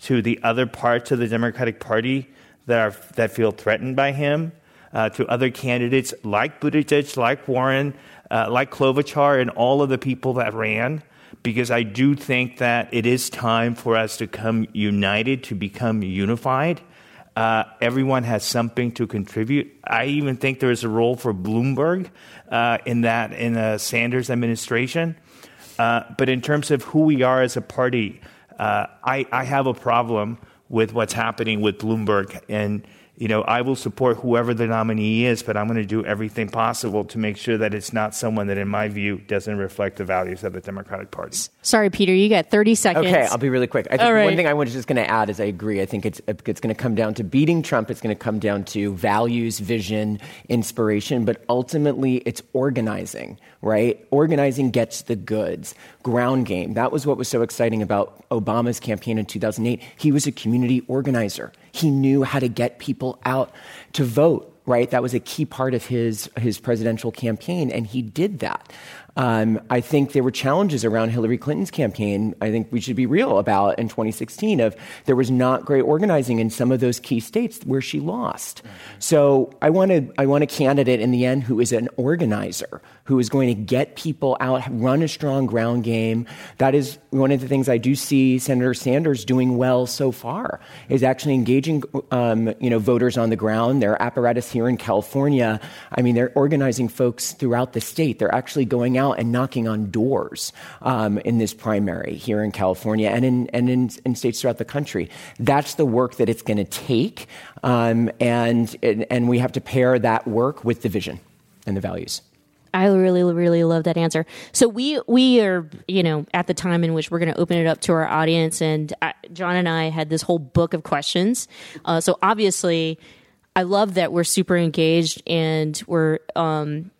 to the other parts of the Democratic Party that are that feel threatened by him, uh, to other candidates like Buttigieg, like Warren, uh, like Klobuchar, and all of the people that ran. Because I do think that it is time for us to come united, to become unified. Uh, everyone has something to contribute. I even think there is a role for Bloomberg uh, in that in the Sanders administration. Uh, but in terms of who we are as a party, uh, I, I, have a problem with what's happening with Bloomberg and you know, I will support whoever the nominee is, but I'm going to do everything possible to make sure that it's not someone that, in my view, doesn't reflect the values of the Democratic Party. Sorry, Peter, you got 30 seconds. Okay, I'll be really quick. I think right. one thing I was just going to add is I agree. I think it's, it's going to come down to beating Trump. It's going to come down to values, vision, inspiration, but ultimately it's organizing, right? Organizing gets the goods. Ground game. That was what was so exciting about Obama's campaign in 2008. He was a community organizer. He knew how to get people out to vote right? That was a key part of his, his presidential campaign, and he did that. Um, I think there were challenges around Hillary Clinton's campaign. I think we should be real about in 2016 of there was not great organizing in some of those key states where she lost. So I wanted I want a candidate in the end who is an organizer, who is going to get people out, run a strong ground game. That is one of the things I do see Senator Sanders doing well so far is actually engaging, um, you know, voters on the ground. Their apparatus here in California, I mean, they're organizing folks throughout the state. They're actually going out and knocking on doors um, in this primary here in California and in and in, in states throughout the country. That's the work that it's going to take, um, and and we have to pair that work with the vision and the values. I really, really love that answer. So we we are, you know, at the time in which we're going to open it up to our audience, and I, John and I had this whole book of questions. Uh, so obviously, I love that we're super engaged and we're, um,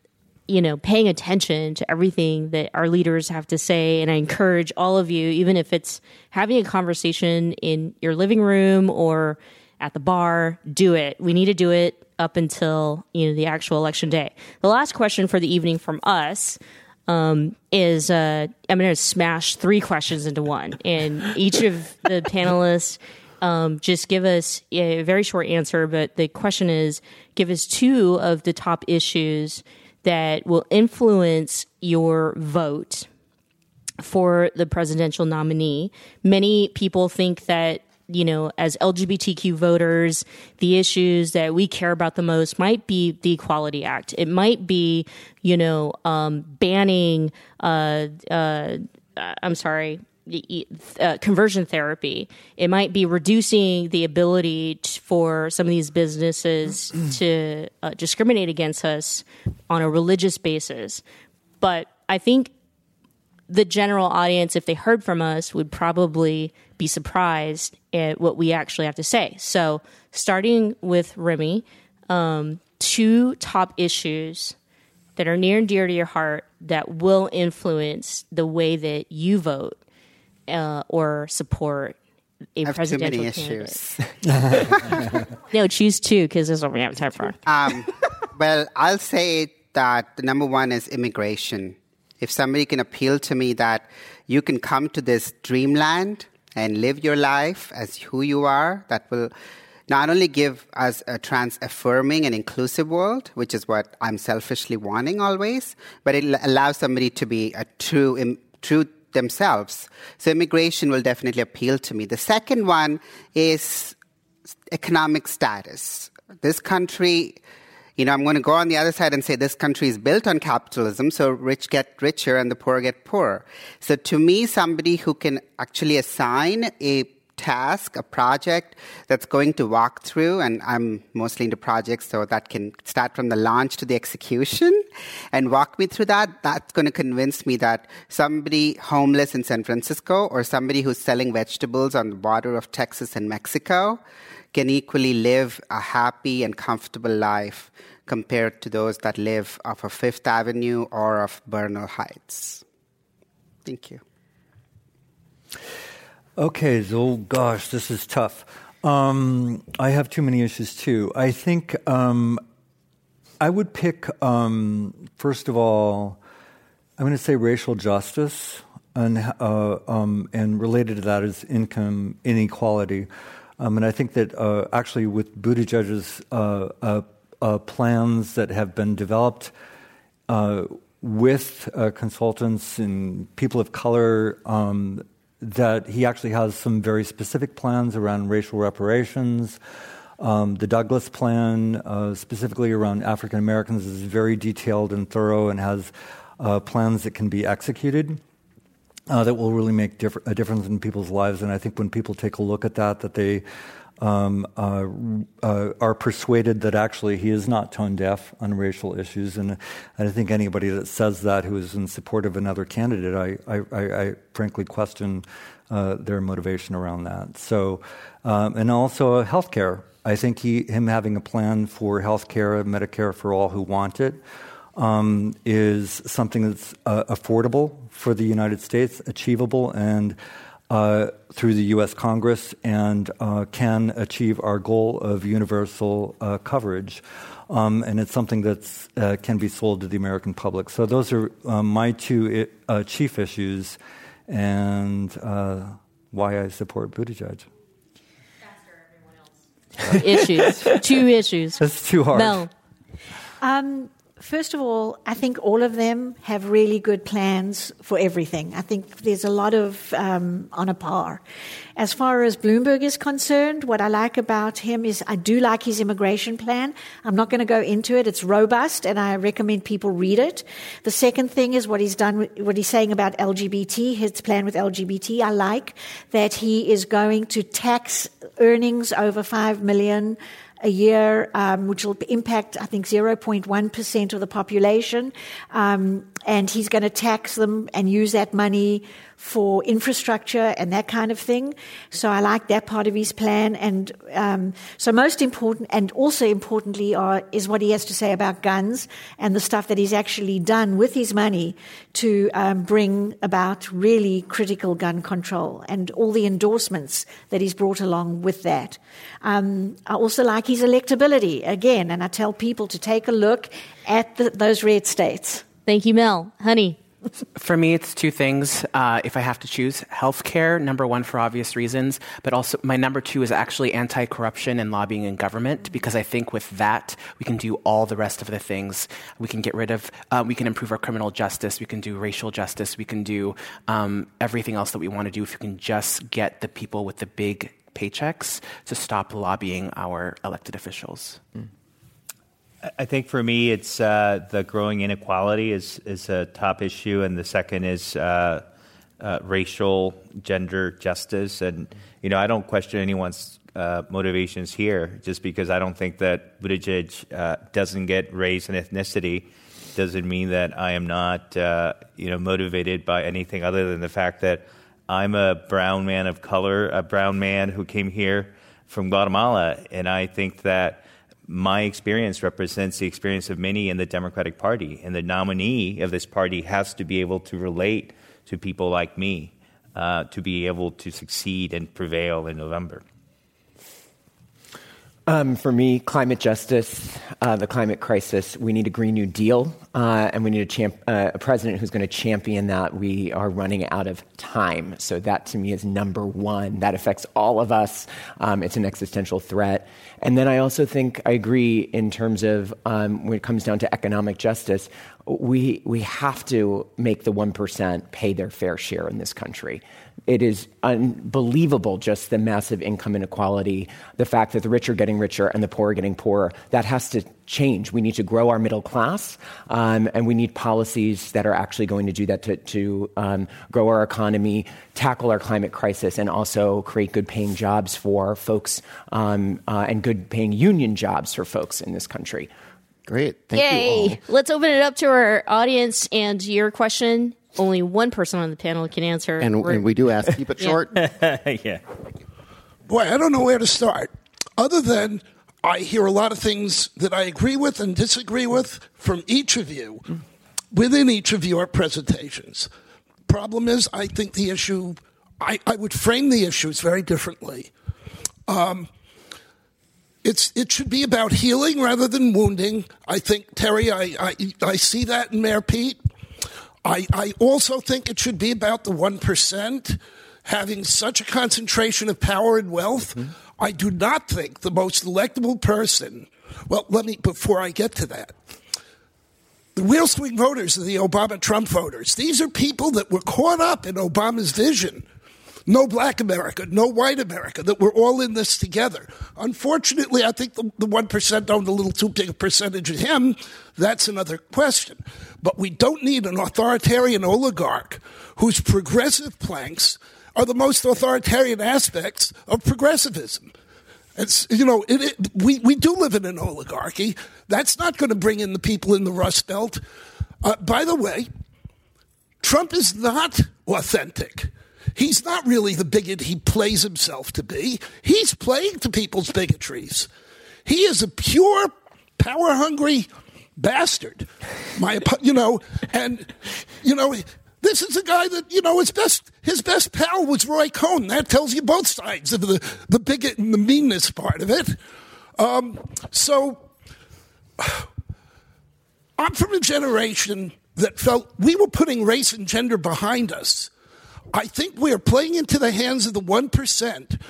you know, paying attention to everything that our leaders have to say. And I encourage all of you, even if it's having a conversation in your living room or at the bar, do it. We need to do it up until you know the actual election day. The last question for the evening from us um, is uh, I'm going to smash three questions into one, and each of the panelists um, just give us a very short answer. But the question is, give us two of the top issues that will influence your vote for the presidential nominee. Many people think that you know, as LGBTQ voters, the issues that we care about the most might be the Equality Act. It might be, you know, um, banning, uh, uh, I'm sorry, uh, conversion therapy. It might be reducing the ability t- for some of these businesses to uh, discriminate against us on a religious basis. But I think the general audience, if they heard from us, would probably be surprised at what we actually have to say. So, starting with Rimi, um, two top issues that are near and dear to your heart that will influence the way that you vote uh, or support a presidential issues. no, choose two because this is what we have time for. Um, well, I'll say that the number one is immigration. If somebody can appeal to me that you can come to this dreamland and live your life as who you are, that will not only give us a trans affirming and inclusive world, which is what I'm selfishly wanting always, but it allows somebody to be a true, true themselves. So immigration will definitely appeal to me. The second one is economic status. This country you know, I'm going to go on the other side and say this country is built on capitalism, so rich get richer and the poor get poorer. So to me, somebody who can actually assign a task, a project that's going to walk through, and I'm mostly into projects, so that can start from the launch to the execution and walk me through that, that's going to convince me that somebody homeless in San Francisco or somebody who's selling vegetables on the border of Texas and Mexico can equally live a happy and comfortable life compared to those that live off of Fifth Avenue or of Bernal Heights. Thank you. Okay, so gosh, this is tough. Um, I have too many issues too. I think um, I would pick, um, first of all, I'm going to say racial justice, and, uh, um, and related to that is income inequality. Um, and I think that uh, actually, with Buttigieg's uh, uh, uh, plans that have been developed uh, with uh, consultants and people of color, um, that he actually has some very specific plans around racial reparations. Um, the Douglass Plan, specifically around African Americans, is very detailed and thorough and has plans that can be executed uh, that will really make diff- a difference in people's lives. And I think when people take a look at that, that they um, uh, uh, are persuaded that actually he is not tone deaf on racial issues. And I think anybody that says that who is in support of another candidate, I, I, I, frankly question uh, their motivation around that. So, um, and also health care. I think he, him having a plan for health care, Medicare for all who want it um, is something that's uh, affordable for the United States, achievable, and uh, through the U.S. Congress, and uh, can achieve our goal of universal uh, coverage. Um, and it's something that uh, can be sold to the American public. So those are um, my two uh, chief issues, and why I support Buttigieg. Faster, issues, two issues. That's too hard. No. Um, First of all, I think all of them have really good plans for everything. I think there's a lot of um, on a par. As far as Bloomberg is concerned, what I like about him is I do like his immigration plan. I'm not going to go into it. It's robust, and I recommend people read it. The second thing is what he's done, what he's saying about LGBT, his plan with LGBT. I like that he is going to tax earnings over five million a year, um, which will impact, I think, 0.1% of the population. Um, and he's going to tax them and use that money for infrastructure and that kind of thing. So I like that part of his plan. And um, so most important, and also importantly, are, is what he has to say about guns and the stuff that he's actually done with his money to um, bring about really critical gun control and all the endorsements that he's brought along with that. Um, I also like his electability again, and I tell people to take a look at the, those red states. Thank you, Mel. Honey. For me, it's two things. Uh, if I have to choose, healthcare, number one for obvious reasons, but also my number two is actually anti corruption and lobbying in government, because I think with that, we can do all the rest of the things. We can get rid of, uh, we can improve our criminal justice, we can do racial justice, we can do um, everything else that we want to do if we can just get the people with the big paychecks to stop lobbying our elected officials? I think for me, it's uh, the growing inequality is is a top issue, and the second is uh, uh, racial, gender justice. And you know, I don't question anyone's uh, motivations here. Just because I don't think that Buttigieg uh, doesn't get race and ethnicity doesn't mean that I am not, uh, you know, motivated by anything other than the fact that I'm a brown man of color, a brown man who came here from Guatemala, and I think that my experience represents the experience of many in the Democratic Party, and the nominee of this party has to be able to relate to people like me uh, to be able to succeed and prevail in November. Um, for me, climate justice, uh, the climate crisis, we need a Green New Deal, uh, and we need a, champ- uh, a president who's going to champion that. We are running out of time. So, that to me is number one. That affects all of us. Um, it's an existential threat. And then I also think I agree in terms of um, when it comes down to economic justice, we, we have to make the 1% pay their fair share in this country it is unbelievable just the massive income inequality, the fact that the rich are getting richer and the poor are getting poorer. That has to change. We need to grow our middle class, um, and we need policies that are actually going to do that to, to um, grow our economy, tackle our climate crisis, and also create good paying jobs for folks um, uh, and good paying union jobs for folks in this country. Great. Thank Yay. Let's open it up to our audience and your question only one person on the panel can answer. And, and we do ask, keep it short. yeah. Boy, I don't know where to start. Other than I hear a lot of things that I agree with and disagree with from each of you within each of your presentations. Problem is, I think the issue, I, I would frame the issues very differently. Um, it's, it should be about healing rather than wounding. I think, Terry, I, I, I see that in Mayor Pete. I, I also think it should be about the 1% having such a concentration of power and wealth. Mm-hmm. I do not think the most electable person, well, let me, before I get to that, the real swing voters are the Obama Trump voters. These are people that were caught up in Obama's vision no black America, no white America, that we're all in this together. Unfortunately, I think the, the 1% owned a little too big a percentage of him. That's another question. But we don't need an authoritarian oligarch whose progressive planks are the most authoritarian aspects of progressivism. It's, you know, it, it, we, we do live in an oligarchy. That's not going to bring in the people in the Rust Belt. Uh, by the way, Trump is not authentic. He's not really the bigot he plays himself to be. He's playing to people's bigotries. He is a pure, power hungry bastard. My, you know, and, you know, this is a guy that, you know, his best, his best pal was Roy Cohn. That tells you both sides of the, the bigot and the meanness part of it. Um, so, I'm from a generation that felt we were putting race and gender behind us. I think we are playing into the hands of the 1%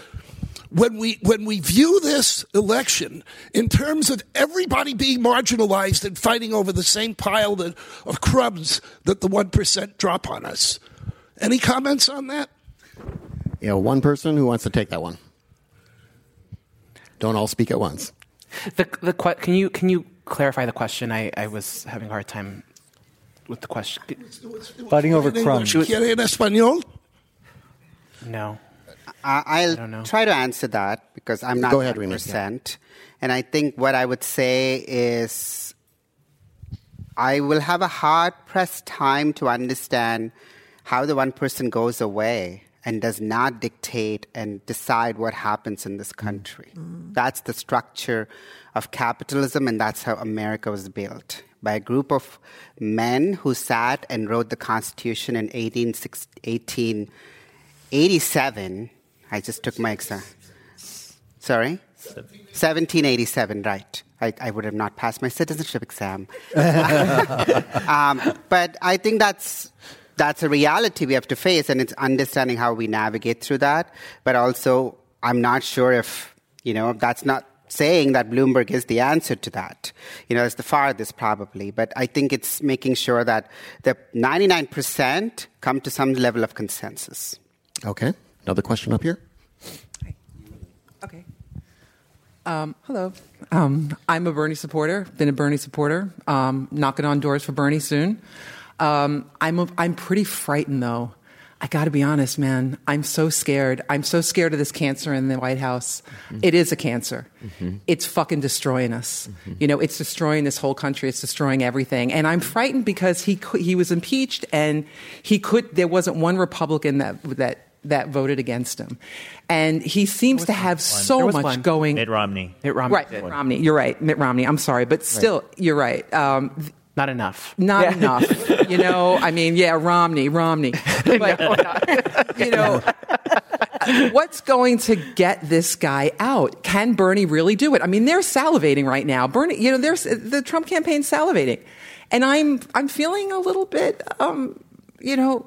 when we, when we view this election in terms of everybody being marginalized and fighting over the same pile that, of crumbs that the 1% drop on us. Any comments on that? Yeah, one person who wants to take that one. Don't all speak at once. The, the, can, you, can you clarify the question? I, I was having a hard time with the question. Fighting over crumbs. ¿Quiere en español? No. I'll try to answer that because I'm not Go ahead, 100%. Yeah. And I think what I would say is I will have a hard pressed time to understand how the one person goes away and does not dictate and decide what happens in this country. Mm. That's the structure of capitalism, and that's how America was built by a group of men who sat and wrote the Constitution in 1887. I just took my exam. Sorry? 1787, right. I, I, would have not passed my citizenship exam. um, but I think that's that's a reality we have to face, and it's understanding how we navigate through that. But also, I'm not sure if you know that's not saying that Bloomberg is the answer to that. You know, it's the farthest probably, but I think it's making sure that the 99% come to some level of consensus. Okay. Another question up here. Okay. Um, hello. Um, I'm a Bernie supporter. Been a Bernie supporter. Um, knocking on doors for Bernie soon. Um, I'm a, I'm pretty frightened though. I got to be honest, man. I'm so scared. I'm so scared of this cancer in the White House. Mm-hmm. It is a cancer. Mm-hmm. It's fucking destroying us. Mm-hmm. You know, it's destroying this whole country. It's destroying everything. And I'm frightened because he he was impeached, and he could. There wasn't one Republican that that that voted against him. And he seems to have won. so much one. going. Mitt Romney. Mitt Romney. Right, Mitt Romney. You're right, Mitt Romney. I'm sorry, but still, right. you're right. Um, not enough. Not yeah. enough. You know, I mean, yeah, Romney, Romney. But, you know, what's going to get this guy out? Can Bernie really do it? I mean, they're salivating right now. Bernie, you know, there's the Trump campaign salivating. And I'm, I'm feeling a little bit, um, you know,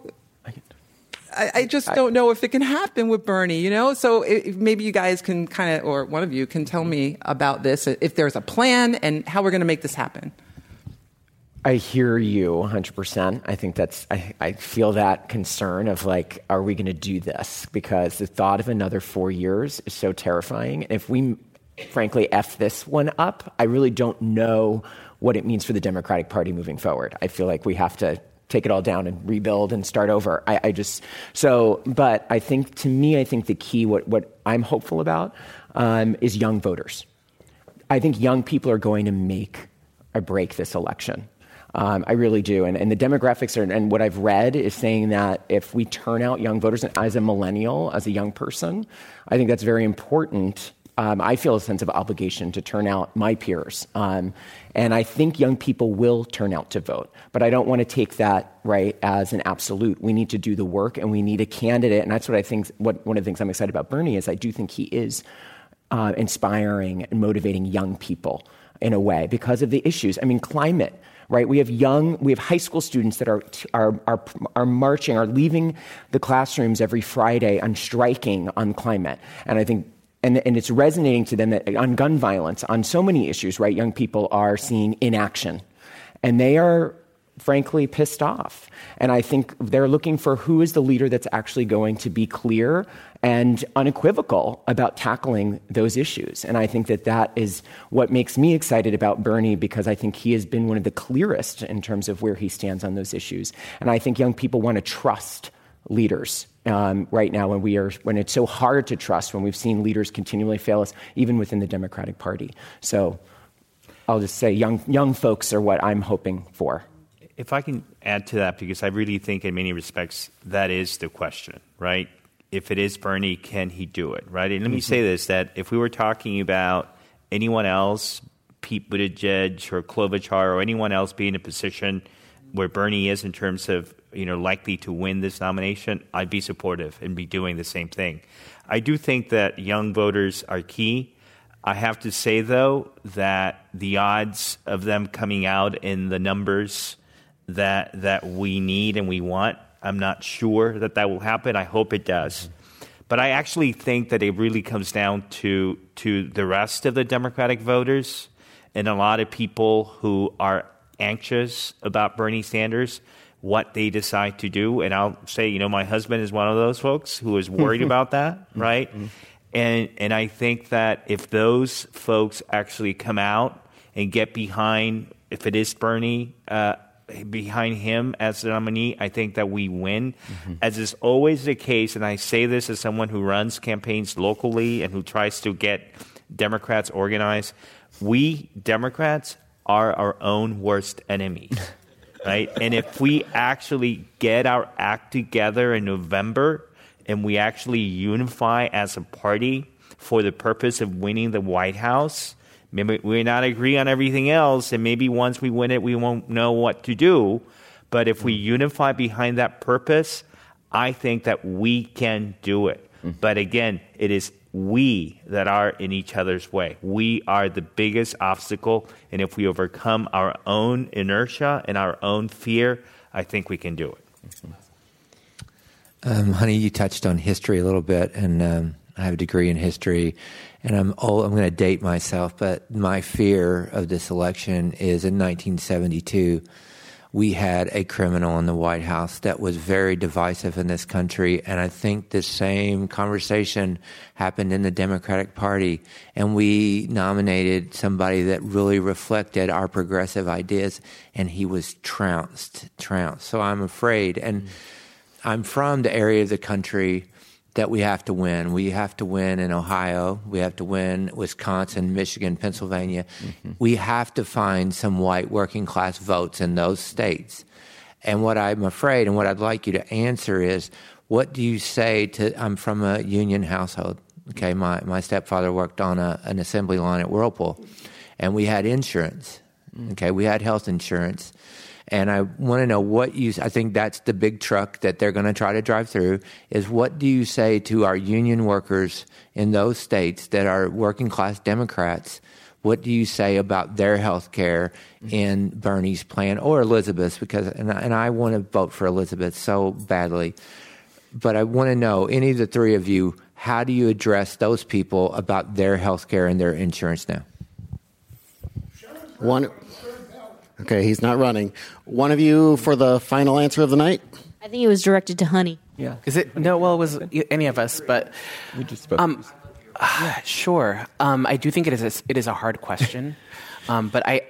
I, I, just don't know if it can happen with Bernie, you know? So if, maybe you guys can kind of, or one of you can tell me about this, if there's a plan and how we're going to make this happen. I hear you 100%. I think that's, I, I feel that concern of like, are we going to do this? Because the thought of another four years is so terrifying. And if we, frankly, F this one up, I really don't know what it means for the Democratic Party moving forward. I feel like we have to take it all down and rebuild and start over. I, I just, so, but I think to me, I think the key, what, what I'm hopeful about, um, is young voters. I think young people are going to make or break this election. Um, I really do. And, and the demographics are, and what I've read is saying that if we turn out young voters, as a millennial, as a young person, I think that's very important. Um, I feel a sense of obligation to turn out my peers. Um, and I think young people will turn out to vote. But I don't want to take that, right, as an absolute. We need to do the work and we need a candidate. And that's what I think, what, one of the things I'm excited about Bernie is I do think he is uh, inspiring and motivating young people in a way because of the issues. I mean, climate right? We have young, we have high school students that are, are, are, are marching, are leaving the classrooms every Friday on striking on climate. And I think and, and it's resonating to them that on gun violence, on so many issues, right? Young people are seeing inaction. And they are frankly pissed off. And I think they're looking for who is the leader that's actually going to be clear and unequivocal about tackling those issues. And I think that that is what makes me excited about Bernie because I think he has been one of the clearest in terms of where he stands on those issues. And I think young people want to trust leaders um, right now when we are when it's so hard to trust when we've seen leaders continually fail us even within the democratic party so i'll just say young young folks are what i'm hoping for if I can add to that, because I really think in many respects that is the question, right? If it is Bernie, can he do it, right? And let mm-hmm. me say this that if we were talking about anyone else, Pete Buttigieg or Klobuchar or anyone else being in a position where Bernie is in terms of you know likely to win this nomination, I'd be supportive and be doing the same thing. I do think that young voters are key. I have to say though that the odds of them coming out in the numbers that that we need and we want. I'm not sure that that will happen. I hope it does. But I actually think that it really comes down to to the rest of the Democratic voters and a lot of people who are anxious about Bernie Sanders, what they decide to do. And I'll say, you know, my husband is one of those folks who is worried about that, right? And and I think that if those folks actually come out and get behind, if it is Bernie, uh, behind him as the nominee, I think that we win. Mm-hmm. As is always the case, and I say this as someone who runs campaigns locally and who tries to get Democrats organized, we Democrats are our own worst enemies. right? And if we actually get our act together in November and we actually unify as a party for the purpose of winning the White House, Maybe we not agree on everything else, and maybe once we win it, we won't know what to do. But if we unify behind that purpose, I think that we can do it. Mm. But again, it is we that are in each other's way. We are the biggest obstacle. And if we overcome our own inertia and our own fear, I think we can do it. Um, honey, you touched on history a little bit, and um, I have a degree in history and I'm old, I'm going to date myself, but my fear of this election is in 1972 we had a criminal in the White House that was very divisive in this country. And I think the same conversation happened in the Democratic Party. And we nominated somebody that really reflected our progressive ideas, and he was trounced, trounced. So I'm afraid. And mm. I'm from the area of the country that we have to win. We have to win in Ohio. We have to win Wisconsin, Michigan, Pennsylvania. Mm-hmm. We have to find some white working class votes in those states. And what I'm afraid and what I'd like you to answer is what do you say to I'm from a union household. Okay, my, my stepfather worked on a, an assembly line at Whirlpool and we had insurance. Mm. Okay, we had health insurance and I want to know what you, I think that's the big truck that they're going to try to drive through is what do you say to our union workers in those states that are working class Democrats? What do you say about their health care mm-hmm. in Bernie's plan or Elizabeth's? Because, and I, and I want to vote for Elizabeth so badly. But I want to know, any of the three of you, how do you address those people about their health care and their insurance now? One, Okay, he's not running. One of you for the final answer of the night? I think it was directed to Honey. Yeah. Is it? No, well, it was any of us, but. We just spoke. Um, uh, sure. Um, I do think it is a, it is a hard question. um, but I.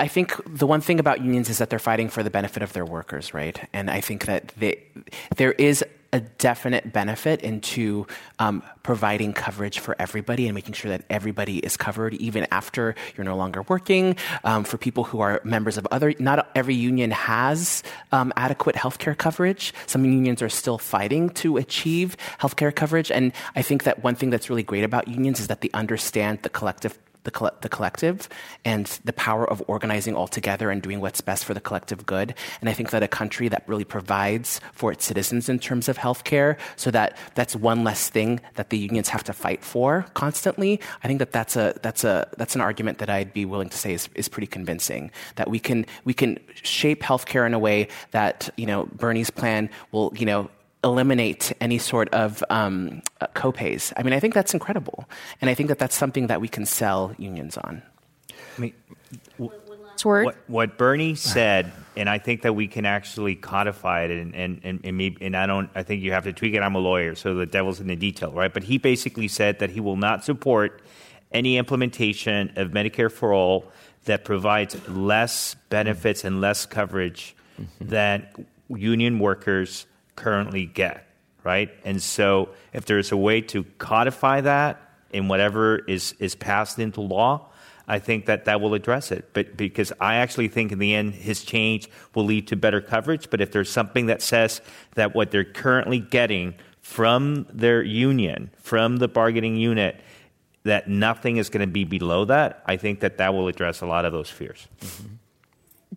I think the one thing about unions is that they're fighting for the benefit of their workers, right? And I think that they, there is a definite benefit into um, providing coverage for everybody and making sure that everybody is covered even after you're no longer working. Um, for people who are members of other, not every union has um, adequate healthcare coverage. Some unions are still fighting to achieve healthcare coverage. And I think that one thing that's really great about unions is that they understand the collective the, the collective and the power of organizing all together and doing what's best for the collective good. And I think that a country that really provides for its citizens in terms of healthcare, so that that's one less thing that the unions have to fight for constantly. I think that that's a that's a that's an argument that I'd be willing to say is, is pretty convincing. That we can we can shape healthcare in a way that you know Bernie's plan will you know eliminate any sort of um, uh, copays. I mean, I think that's incredible, and I think that that's something that we can sell unions on. I mean, word. What, what, Bernie said, and I think that we can actually codify it, and and and, and, maybe, and I don't. I think you have to tweak it. I'm a lawyer, so the devil's in the detail, right? But he basically said that he will not support any implementation of Medicare for all that provides less benefits and less coverage mm-hmm. than union workers currently get, right? And so if there's a way to codify that in whatever is, is passed into law, I think that that will address it. But because I actually think in the end, his change will lead to better coverage. But if there's something that says that what they're currently getting from their union, from the bargaining unit, that nothing is going to be below that, I think that that will address a lot of those fears. Mm-hmm.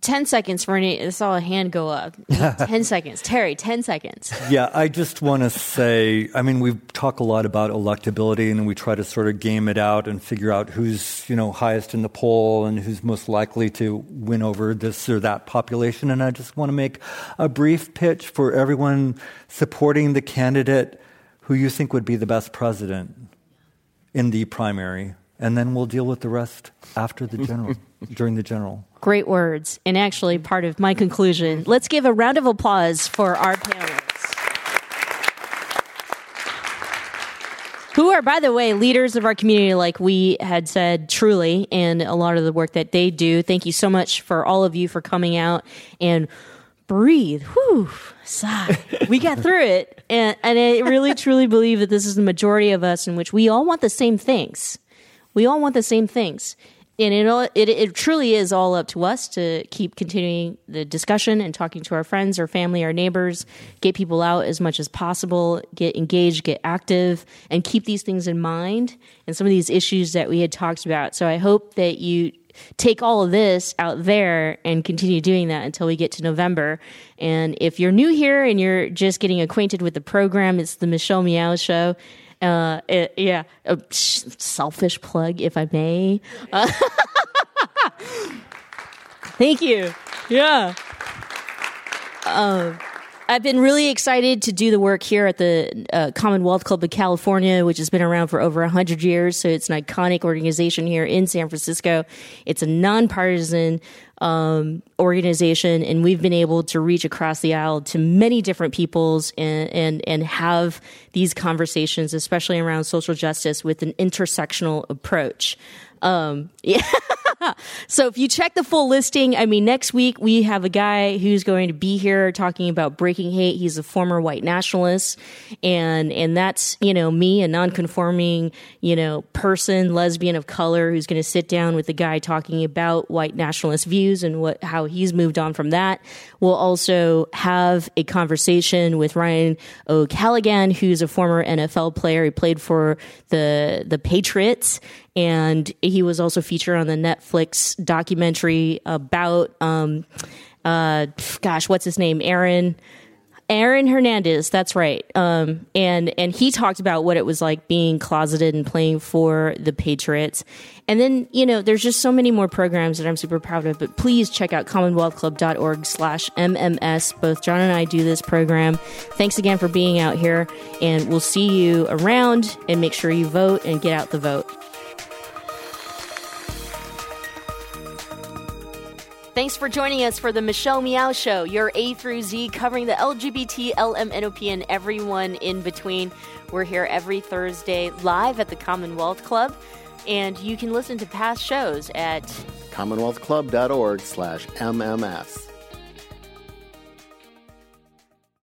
10 seconds for any. I saw a hand go up. 10 seconds. Terry, 10 seconds. Yeah, I just want to say I mean, we talk a lot about electability and we try to sort of game it out and figure out who's, you know, highest in the poll and who's most likely to win over this or that population. And I just want to make a brief pitch for everyone supporting the candidate who you think would be the best president in the primary. And then we'll deal with the rest after the general, during the general. Great words, and actually part of my conclusion. Let's give a round of applause for our panelists. Who are, by the way, leaders of our community, like we had said, truly, and a lot of the work that they do. Thank you so much for all of you for coming out and breathe. Whew, sigh. We got through it. And, and I really, truly believe that this is the majority of us in which we all want the same things. We all want the same things and it, it, it truly is all up to us to keep continuing the discussion and talking to our friends, our family, our neighbors, get people out as much as possible, get engaged, get active, and keep these things in mind and some of these issues that we had talked about. So I hope that you take all of this out there and continue doing that until we get to November. And if you're new here and you're just getting acquainted with the program, it's the Michelle Meow Show. Uh, it, yeah, a selfish plug, if I may. Uh, thank you. Yeah. Uh, I've been really excited to do the work here at the uh, Commonwealth Club of California, which has been around for over 100 years. So it's an iconic organization here in San Francisco. It's a nonpartisan um, organization, and we've been able to reach across the aisle to many different peoples and, and, and have these conversations, especially around social justice, with an intersectional approach. Um, yeah. so if you check the full listing, I mean, next week we have a guy who's going to be here talking about breaking hate. He's a former white nationalist, and and that's you know me, a nonconforming you know person, lesbian of color, who's going to sit down with the guy talking about white nationalist views and what how he's moved on from that. We'll also have a conversation with Ryan O'Callaghan, who's a former NFL player. He played for the the Patriots and he was also featured on the Netflix documentary about, um, uh, gosh, what's his name? Aaron. Aaron Hernandez, that's right. Um, and and he talked about what it was like being closeted and playing for the Patriots. And then, you know, there's just so many more programs that I'm super proud of. But please check out commonwealthclub.org slash MMS. Both John and I do this program. Thanks again for being out here. And we'll see you around and make sure you vote and get out the vote. Thanks for joining us for the Michelle Meow Show, your A through Z covering the LGBT, LMNOP, and everyone in between. We're here every Thursday live at the Commonwealth Club, and you can listen to past shows at commonwealthclub.org slash MMS.